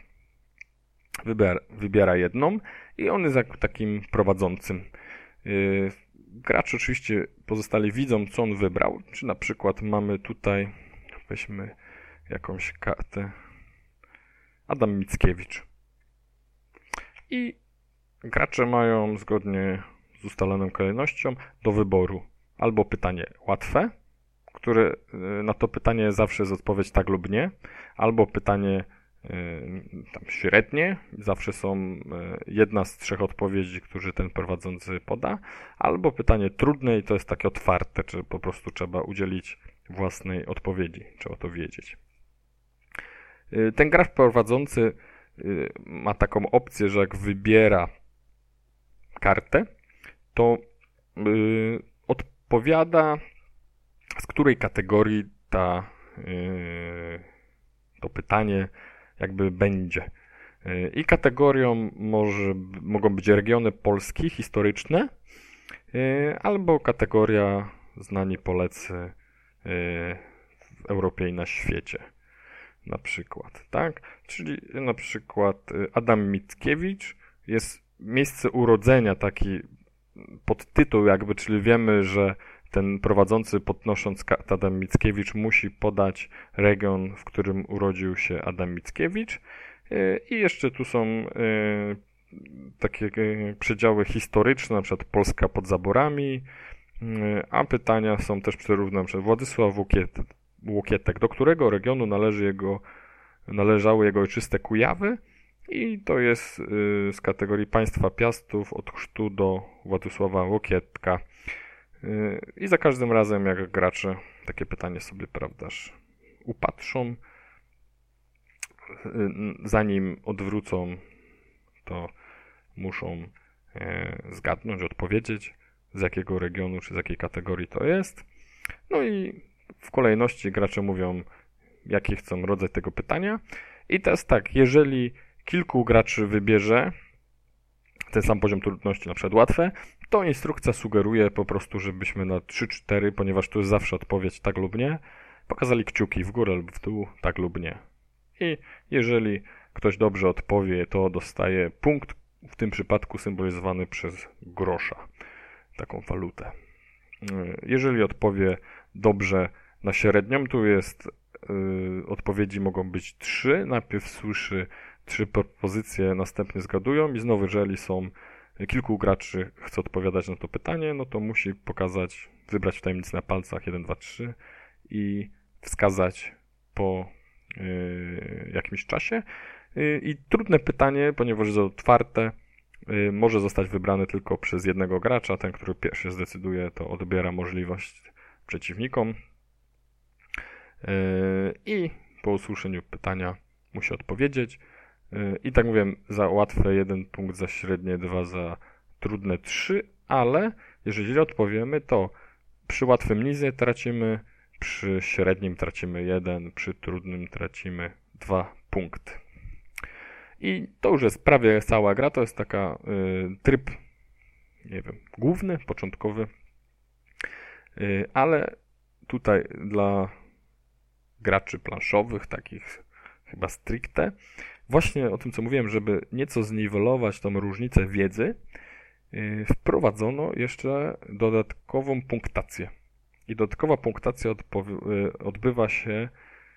[SPEAKER 1] wybiera, wybiera jedną i on jest jak takim prowadzącym. Yy, gracz oczywiście pozostali widzą, co on wybrał. Czy na przykład mamy tutaj, weźmy jakąś kartę, Adam Mickiewicz. I gracze mają zgodnie z ustaloną kolejnością do wyboru albo pytanie łatwe, które y, na to pytanie zawsze jest odpowiedź tak lub nie, albo pytanie y, tam średnie, zawsze są y, jedna z trzech odpowiedzi, które ten prowadzący poda, albo pytanie trudne i to jest takie otwarte, czy po prostu trzeba udzielić własnej odpowiedzi, trzeba to wiedzieć. Ten gracz prowadzący ma taką opcję, że jak wybiera kartę, to odpowiada z której kategorii ta, to pytanie jakby będzie. I kategorią może, mogą być regiony polskie, historyczne, albo kategoria znani Polacy w Europie i na świecie. Na przykład, tak? Czyli na przykład Adam Mickiewicz jest miejsce urodzenia, taki podtytuł jakby, czyli wiemy, że ten prowadzący podnosząc kartę Adam Mickiewicz musi podać region, w którym urodził się Adam Mickiewicz. E, I jeszcze tu są e, takie przedziały historyczne, na przykład Polska pod zaborami, a pytania są też przerówne, na przykład Władysław Łokietek, Łokietek, do którego regionu należy jego, należały jego ojczyste Kujawy i to jest z kategorii państwa Piastów od chrztu do Władysława Łokietka. Yy, I za każdym razem, jak gracze takie pytanie sobie, prawdaż, upatrzą, yy, zanim odwrócą, to muszą zgadnąć, odpowiedzieć, z jakiego regionu czy z jakiej kategorii to jest. No i w kolejności gracze mówią, jaki chcą rodzaj tego pytania. I teraz tak, jeżeli kilku graczy wybierze ten sam poziom trudności, na przykład łatwe, to instrukcja sugeruje po prostu, żebyśmy na 3-4, ponieważ tu jest zawsze odpowiedź tak lub nie, pokazali kciuki w górę lub w dół, tak lub nie. I jeżeli ktoś dobrze odpowie, to dostaje punkt, w tym przypadku symbolizowany przez grosza, taką walutę. Jeżeli odpowie dobrze na średnią, tu jest yy, odpowiedzi mogą być trzy. Najpierw słyszy trzy propozycje, następnie zgadują i znowu, jeżeli są kilku graczy chce odpowiadać na to pytanie, no to musi pokazać, wybrać w tajemnicy na palcach 1, 2, 3 i wskazać po y, jakimś czasie. Y, I trudne pytanie, ponieważ jest otwarte, y, może zostać wybrane tylko przez jednego gracza. Ten, który pierwszy zdecyduje, to odbiera możliwość przeciwnikom. I po usłyszeniu pytania musi odpowiedzieć. I tak mówię, za łatwe jeden punkt, za średnie dwa, za trudne trzy, ale jeżeli źle odpowiemy, to przy łatwym nic nie tracimy, przy średnim tracimy jeden, przy trudnym tracimy dwa punkty. I to już jest prawie cała gra, to jest taka y, tryb, nie wiem, główny, początkowy, ale tutaj dla graczy planszowych, takich chyba stricte, właśnie o tym, co mówiłem, żeby nieco zniwelować tą różnicę wiedzy, yy, wprowadzono jeszcze dodatkową punktację. I dodatkowa punktacja yy, odbywa się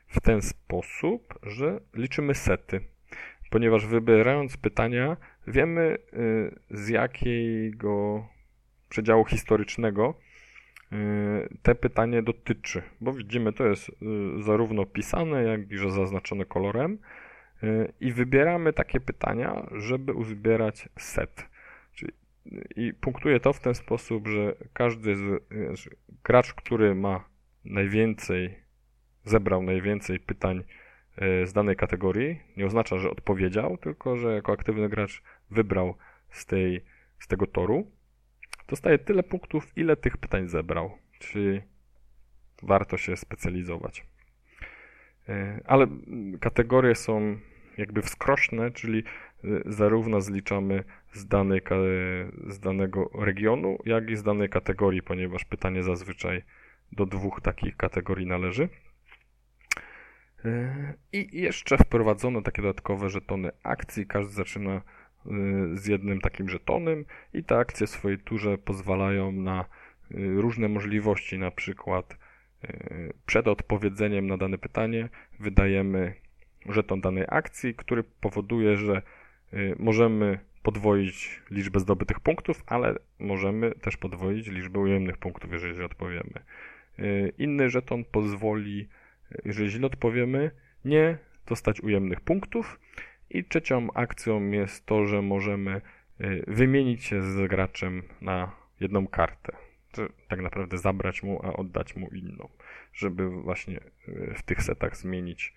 [SPEAKER 1] w ten sposób, że liczymy sety. Ponieważ wybierając pytania, wiemy z jakiego przedziału historycznego te pytanie dotyczy. Bo widzimy, to jest zarówno pisane, jak i że zaznaczone kolorem i wybieramy takie pytania, żeby uzbierać set. Czyli i punktuje to w ten sposób, że każdy z, że gracz, który ma najwięcej, zebrał najwięcej pytań z danej kategorii, nie oznacza, że odpowiedział, tylko że jako aktywny gracz wybrał z, tej, z tego toru, dostaje tyle punktów, ile tych pytań zebrał. Czyli warto się specjalizować. E, ale kategorie są jakby wskrośne, czyli e, zarówno zliczamy z, danej, z danego regionu, jak i z danej kategorii, ponieważ pytanie zazwyczaj do dwóch takich kategorii należy. E, I jeszcze wprowadzono takie dodatkowe żetony akcji. Każdy zaczyna z jednym takim żetonem i te akcje w swojej turze pozwalają na różne możliwości, na przykład przed odpowiedzeniem na dane pytanie wydajemy żeton danej akcji, który powoduje, że y, możemy podwoić liczbę zdobytych punktów, ale możemy też podwoić liczbę ujemnych punktów, jeżeli odpowiemy. Y, inny żeton pozwoli, jeżeli źle odpowiemy, nie dostać ujemnych punktów. I trzecią akcją jest to, że możemy y, wymienić się z graczem na jedną kartę tak naprawdę zabrać mu, a oddać mu inną, żeby właśnie e, w tych setach zmienić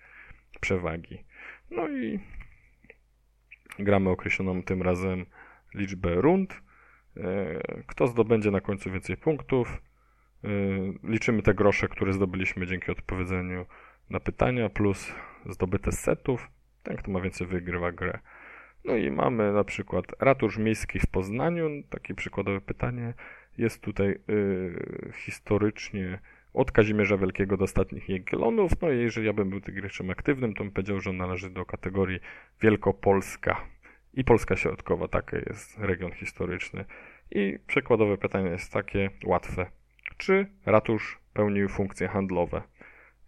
[SPEAKER 1] przewagi. No i gramy określoną tym razem liczbę rund. E, kto zdobędzie na końcu więcej punktów? Liczymy te grosze, które zdobyliśmy dzięki odpowiedzeniu na pytania, plus zdobyte setów. Ten, kto ma więcej, wygrywa grę. No i mamy na przykład ratusz miejski w Poznaniu, takie przykładowe pytanie jest tutaj y, historycznie od Kazimierza Wielkiego do ostatnich Jagiellonów. No i jeżeli ja bym był graczem aktywnym, to bym powiedział, że on należy do kategorii Wielkopolska i Polska Środkowa. Taki jest region historyczny. I przykładowe pytanie jest takie, łatwe. Czy ratusz pełnił funkcje handlowe?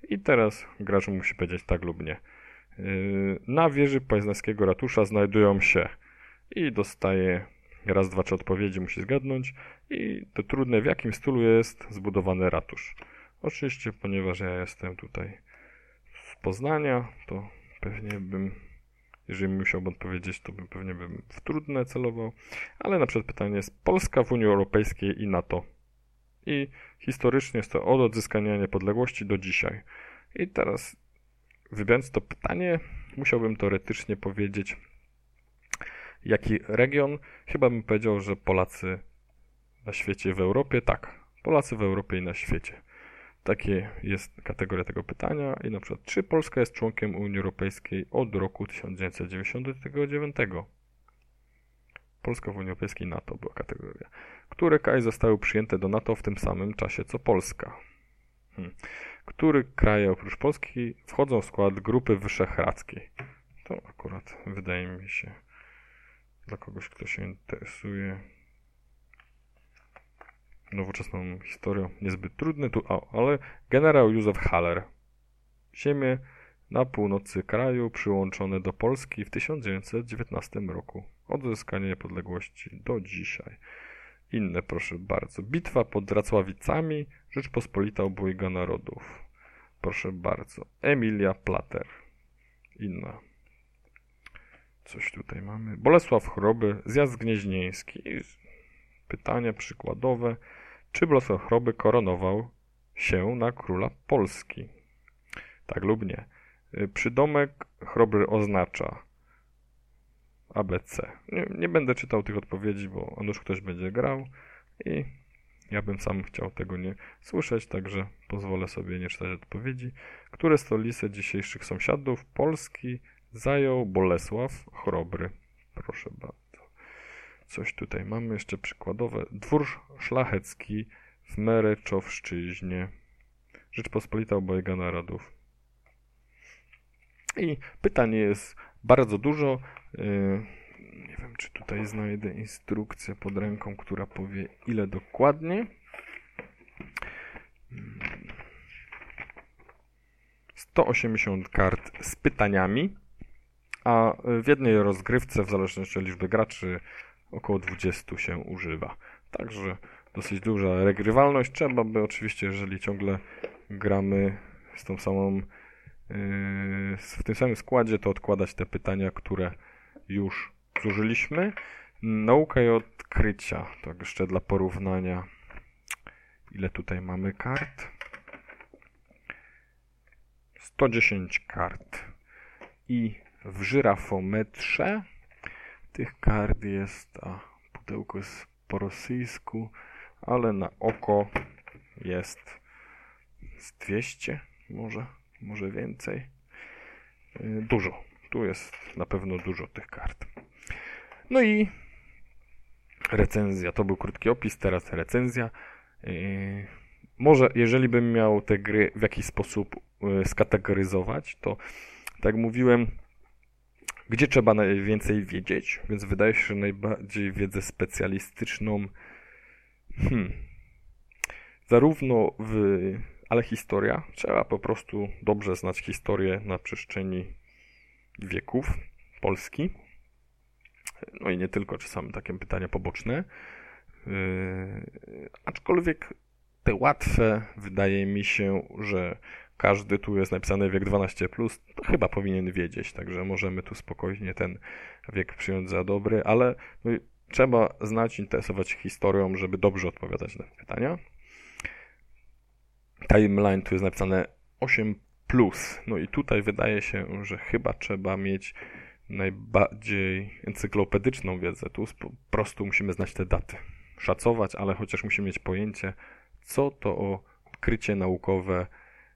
[SPEAKER 1] I teraz gracz musi powiedzieć tak lub nie. Y, na wieży poznańskiego ratusza znajdują się i dostaje raz, dwa, trzy odpowiedzi musi zgadnąć i to trudne, w jakim stylu jest zbudowany ratusz. Oczywiście, ponieważ ja jestem tutaj z Poznania, to pewnie bym, jeżeli musiałbym odpowiedzieć, to bym pewnie bym w trudne celował, ale na przykład pytanie jest Polska w Unii Europejskiej i NATO. I historycznie jest to od odzyskania niepodległości do dzisiaj. I teraz, wybierając to pytanie, musiałbym teoretycznie powiedzieć, Jaki region? Chyba bym powiedział, że Polacy na świecie w Europie. Tak, Polacy w Europie i na świecie. Takie jest kategoria tego pytania. I na przykład, czy Polska jest członkiem Unii Europejskiej od roku 1999? Polska w Unii Europejskiej NATO była kategoria. Które kraje zostały przyjęte do NATO w tym samym czasie co Polska? Hmm. Które kraje oprócz Polski wchodzą w skład Grupy Wyszehradzkiej? To akurat wydaje mi się dla kogoś, kto się interesuje nowoczesną historią, niezbyt trudny tu, ale generał Józef Haller. Ziemie na północy kraju przyłączone do Polski w 1919 roku. Od uzyskania niepodległości do dzisiaj. Inne, proszę bardzo. Bitwa pod Racławicami, Rzeczpospolita obojga narodów. Proszę bardzo. Emilia Plater. Inna. Coś tutaj mamy. Bolesław Choroby, zjazd gnieźnieński. Pytanie przykładowe. Czy Bolesław Choroby koronował się na króla Polski? Tak lub nie. Przydomek Chroby oznacza ABC. Nie, nie, będę czytał tych odpowiedzi, bo on już ktoś będzie grał i ja bym sam chciał tego nie słyszeć, także pozwolę sobie nie czytać odpowiedzi. Które stolice dzisiejszych sąsiadów Polski zajął Bolesław Chrobry. Proszę bardzo. Coś tutaj mamy jeszcze przykładowe. Dwór szlachecki w Mereczowszczyźnie. Rzeczpospolita obojga narodów. I pytań jest bardzo dużo. Yy, nie wiem, czy tutaj znajdę instrukcję pod ręką, która powie ile dokładnie. 180 kart z pytaniami a w jednej rozgrywce, w zależności od liczby graczy, około 20 się używa. Także dosyć duża regrywalność. Trzeba by oczywiście, jeżeli ciągle gramy z tą samą, yy, w tym samym składzie, to odkładać te pytania, które już zużyliśmy. Nauka i odkrycia. Tak jeszcze dla porównania. Ile tutaj mamy kart? 110 kart. I w żyrafometrze tych kart jest, a pudełko jest po rosyjsku, ale na oko jest z 200, może, może więcej. Y, dużo. Tu jest na pewno dużo tych kart. No i recenzja. To był krótki opis, teraz recenzja. Y, może jeżeli bym miał te gry w jakiś sposób y, skategoryzować, to tak mówiłem, gdzie trzeba najwięcej wiedzieć, więc wydaje się, że najbardziej wiedzę specjalistyczną hmm, zarówno w ale historia, trzeba po prostu dobrze znać historię na przestrzeni wieków Polski. No i nie tylko, czasami takie pytania poboczne. Yy, aczkolwiek te łatwe, wydaje mi się, że każdy tu jest napisany wiek 12, to chyba powinien wiedzieć, także możemy tu spokojnie ten wiek przyjąć za dobry, ale no, trzeba znać, interesować się historią, żeby dobrze odpowiadać na pytania. Timeline tu jest napisane 8 plus. No i tutaj wydaje się, że chyba trzeba mieć najbardziej encyklopedyczną wiedzę. Tu po prostu musimy znać te daty. Szacować, ale chociaż musimy mieć pojęcie, co to odkrycie naukowe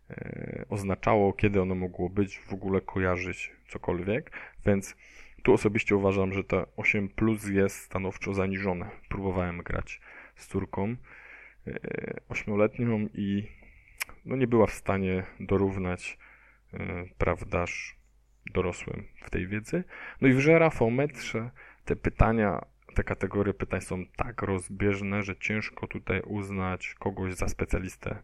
[SPEAKER 1] e, oznaczało, kiedy ono mogło być, w ogóle kojarzyć cokolwiek. Więc tu osobiście uważam, że to 8 plus jest stanowczo zaniżone. Próbowałem grać z córką e, ośmioletnią i no nie była w stanie dorównać, e, prawdaż, dorosłym w tej wiedzy. No i w żerafometrze te pytania, te kategorie pytań są tak rozbieżne, że ciężko tutaj uznać kogoś za specjalistę.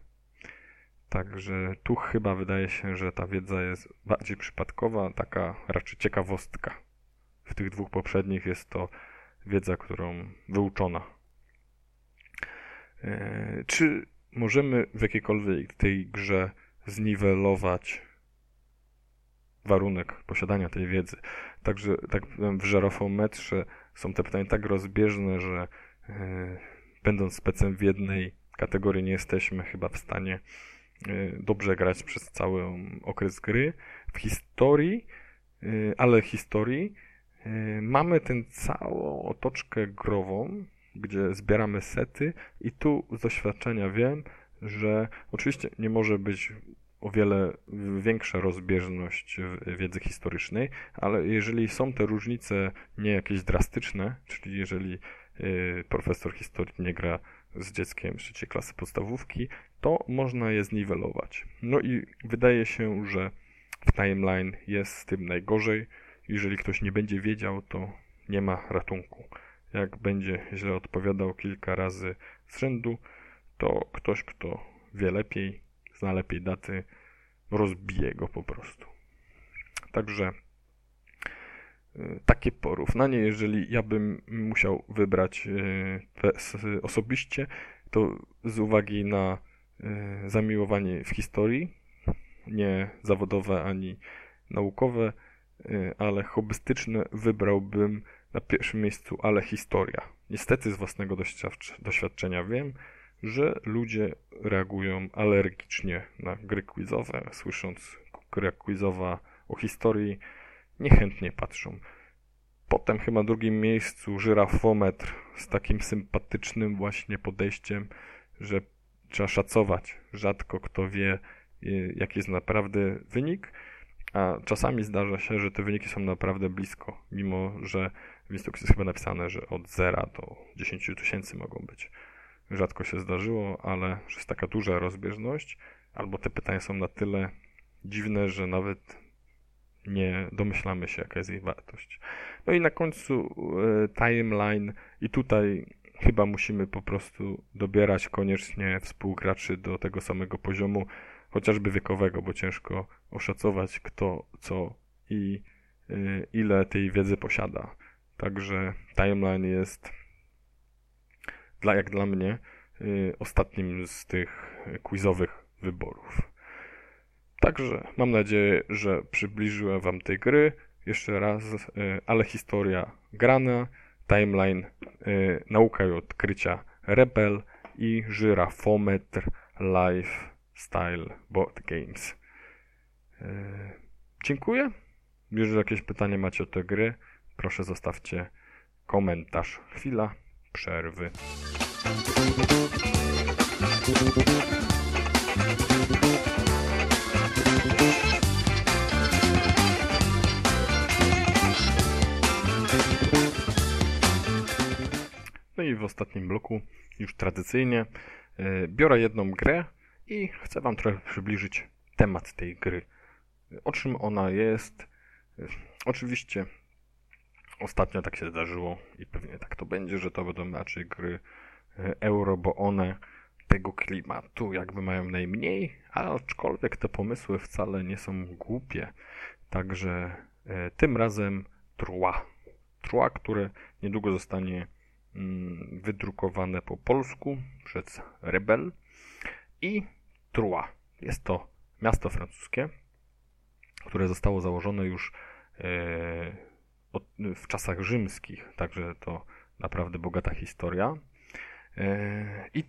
[SPEAKER 1] Także tu chyba wydaje się, że ta wiedza jest bardziej przypadkowa, taka raczej ciekawostka. W tych dwóch poprzednich jest to wiedza, którą wyuczona. E, czy możemy w jakiejkolwiek tej grze zniwelować warunek posiadania tej wiedzy. Także tak w żerofometrze są te pytania tak rozbieżne, że yy, będąc specem w jednej kategorii nie jesteśmy chyba w stanie yy, dobrze grać przez cały okres gry. W historii, yy, ale historii mamy tę całą otoczkę grową, gdzie zbieramy sety i tu z doświadczenia wiem, że oczywiście nie może być o wiele większa rozbieżność wiedzy historycznej, ale jeżeli są te różnice nie jakieś drastyczne, czyli jeżeli y, profesor historii nie gra z dzieckiem trzeciej klasy podstawówki, to można je zniwelować. No i wydaje się, że w timeline jest z tym najgorzej. Jeżeli ktoś nie będzie wiedział, to nie ma ratunku. Jak będzie źle odpowiadał kilka razy z rzędu, to ktoś, kto wie lepiej, zna lepiej daty, rozbije go po prostu. Także y, takie porównanie, jeżeli ja bym musiał wybrać y, osobiście, to z uwagi na y, zamiłowanie w historii, nie zawodowe ani naukowe, ale hobbystyczne, wybrałbym na pierwszym miejscu ale historia. Niestety z własnego doświadczenia wiem, że ludzie reagują alergicznie na gry quizowe, słysząc gra quizowa o historii, niechętnie patrzą. Potem chyba na drugim miejscu żyrafometr z takim sympatycznym właśnie podejściem, że trzeba szacować. Rzadko kto wie, y, jaki jest naprawdę wynik, a czasami zdarza się, że te wyniki są naprawdę blisko, mimo że w instrukcji jest chyba napisane, że od 0 do 10 tysięcy mogą być rzadko się zdarzyło, ale że jest taka duża rozbieżność, albo te pytania są na tyle dziwne, że nawet nie domyślamy się, jaka jest ich wartość. No i na końcu e, timeline i tutaj chyba musimy po prostu dobierać koniecznie współgraczy do tego samego poziomu, chociażby wiekowego, bo ciężko oszacować kto, co i e, ile tej wiedzy posiada. Także timeline jest dla, jak dla mnie, y, ostatnim z tych quizowych wyborów. Także mam nadzieję, że przybliżyłem Wam tej gry. Jeszcze raz, y, ale historia grana, Timeline, y, Nauka i odkrycia Rebel i Żyrafometr Lifestyle Board Games. Dziękuję. Jeżeli jakieś pytanie macie o te gry, proszę zostawcie komentarz. Chwila przerwy. No i w ostatnim bloku, już tradycyjnie, e, biorę jedną grę i chcę Wam trochę przybliżyć temat tej gry. O czym ona jest. E, oczywiście ostatnio tak się zdarzyło i pewnie tak to będzie, że to będą raczej gry e, euro, bo one tego klimatu jakby mają najmniej, aczkolwiek te pomysły wcale nie są głupie. Także tym razem Trua. Trua, które niedługo zostanie Mm, wydrukowane po polsku przez Rebel i Troyes. Jest to miasto francuskie, które zostało założone już e, w czasach rzymskich, także to naprawdę bogata historia. E, I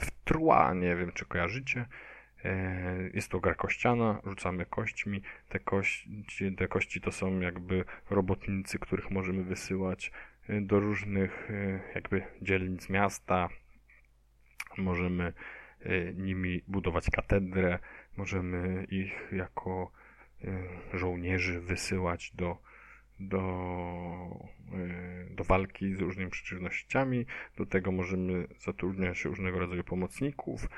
[SPEAKER 1] w Troyes, nie wiem czy kojarzycie, e, jest to gra kościana, rzucamy kośćmi. Te kości, te kości to są jakby robotnicy, których możemy wysyłać do różnych e, jakby dzielnic miasta. Możemy e, nimi budować katedrę, możemy ich jako e, żołnierzy wysyłać do, do, do walki z różnymi przeciwnościami. Do tego możemy zatrudniać różnego rodzaju pomocników.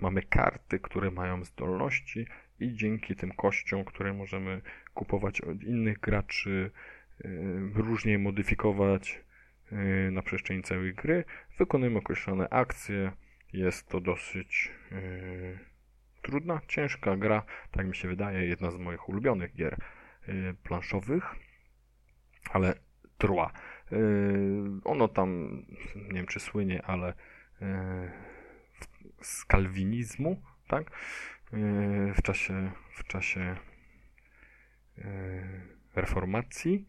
[SPEAKER 1] Mamy karty, które mają zdolności i dzięki tym kościom, które możemy kupować od innych graczy, Y, różnie modyfikować y, na przestrzeni całej gry. Wykonujemy określone akcje. Jest to dosyć y, trudna, ciężka gra, tak mi się wydaje, jedna z moich ulubionych gier planszowych, ale trwa. Ono tam, nie wiem czy słynie, ale z kalwinizmu, tak? W czasie, w czasie reformacji.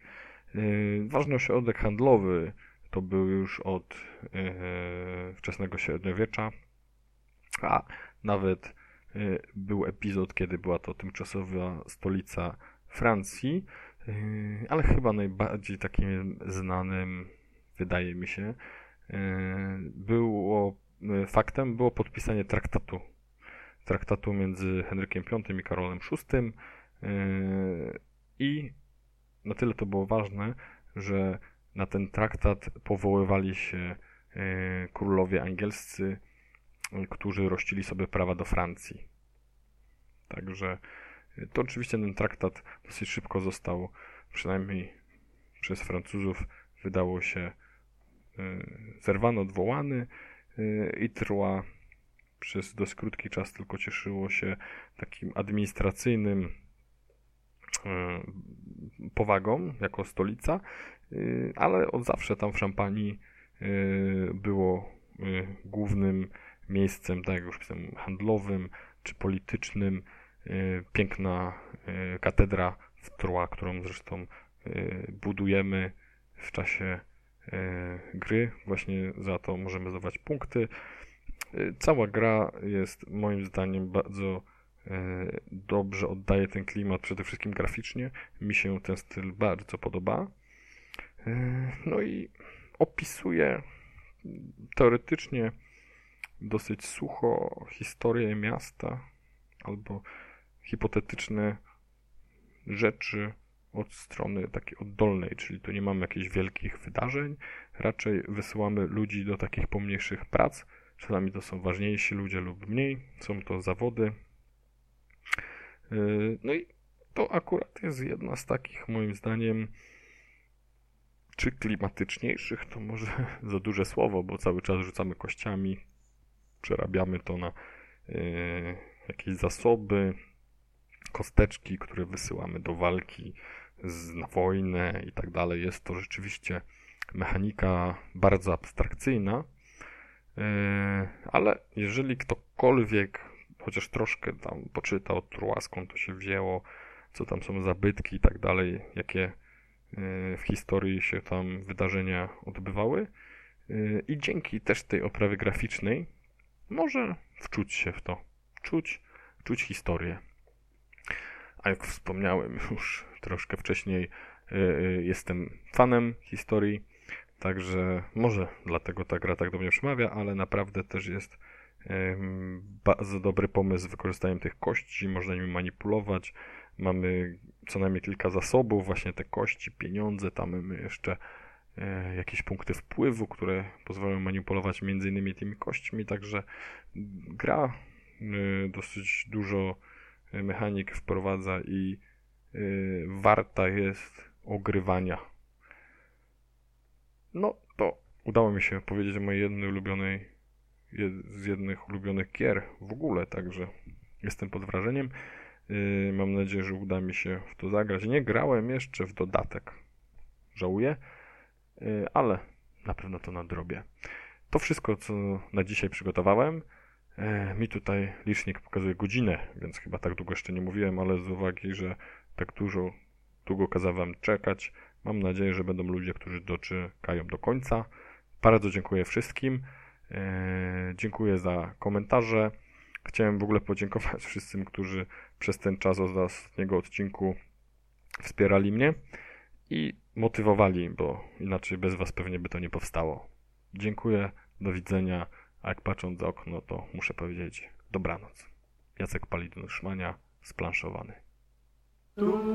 [SPEAKER 1] Y, ważny ośrodek handlowy to był już od y, wczesnego średniowiecza, a nawet y, był epizod, kiedy była to tymczasowa stolica Francji, ale chyba najbardziej takim znanym, wydaje mi się, było faktem było podpisanie traktatu. Traktatu między Henrykiem V i Karolem VI i na tyle to było ważne, że na ten traktat powoływali się królowie angielscy, którzy rościli sobie prawa do Francji. Także to oczywiście ten traktat dosyć szybko został, przynajmniej przez Francuzów, wydało się e, zerwany, odwołany i trwa przez dość krótki czas tylko cieszyło się takim administracyjnym powagą jako stolica, ale od zawsze tam w Szampanii było głównym miejscem, tak jak już pisałem, handlowym czy politycznym. Piękna katedra w Troyes, którą zresztą budujemy w czasie gry. Właśnie za to możemy zdobywać punkty. Cała gra jest moim zdaniem bardzo dobrze oddaje ten klimat, przede wszystkim graficznie. Mi się ten styl bardzo podoba. No i opisuje teoretycznie dosyć sucho historię miasta albo hipotetyczne rzeczy od strony takiej oddolnej, czyli tu nie mamy jakichś wielkich wydarzeń, raczej wysyłamy ludzi do takich pomniejszych prac. Czasami to są ważniejsi ludzie lub mniej, są to zawody, Yy, no i to akurat jest jedna z takich, moim zdaniem, czy klimatyczniejszych, to może za duże słowo, bo cały czas rzucamy kościami, przerabiamy to na yy, jakieś zasoby, kosteczki, które wysyłamy do walki, z, na wojnę i tak dalej. Jest to rzeczywiście mechanika bardzo abstrakcyjna, yy, ale jeżeli ktokolwiek chociaż troszkę tam poczytał Trua, skąd to się wzięło, co tam są zabytki i tak dalej, jakie w historii się tam wydarzenia odbywały i dzięki też tej oprawie graficznej może wczuć się w to, czuć, czuć historię. A jak wspomniałem już troszkę wcześniej, jestem fanem historii, także może dlatego ta gra tak do mnie przemawia, ale naprawdę też jest bardzo dobry pomysł z wykorzystaniem tych kości, można nimi manipulować. Mamy co najmniej kilka zasobów, właśnie te kości, pieniądze, tam mamy jeszcze e, jakieś punkty wpływu, które pozwalają manipulować między innymi tymi kośćmi, także gra e, dosyć dużo mechanik wprowadza i warta jest ogrywania. No to udało mi się powiedzieć o mojej jednej ulubionej z jednych ulubionych gier w ogóle, także jestem pod wrażeniem. Yy, mam nadzieję, że uda mi się w to zagrać. Nie grałem jeszcze w dodatek. Żałuję, yy, ale na pewno to nadrobię. To wszystko, co na dzisiaj przygotowałem. Yy, mi tutaj licznik pokazuje godzinę, więc chyba tak długo jeszcze nie mówiłem, ale z uwagi, że tak dużo, długo kazałem czekać, mam nadzieję, że będą ludzie, którzy doczekają do końca. Bardzo dziękuję wszystkim. E, dziękuję za komentarze. Chciałem w ogóle podziękować wszystkim, którzy przez ten czas od ostatniego odcinku wspierali mnie i motywowali, bo inaczej bez Was pewnie by to nie powstało. Dziękuję, do widzenia, a jak patrząc za okno, to muszę powiedzieć dobranoc. Jacek pali do szmania, splanszowany. Du,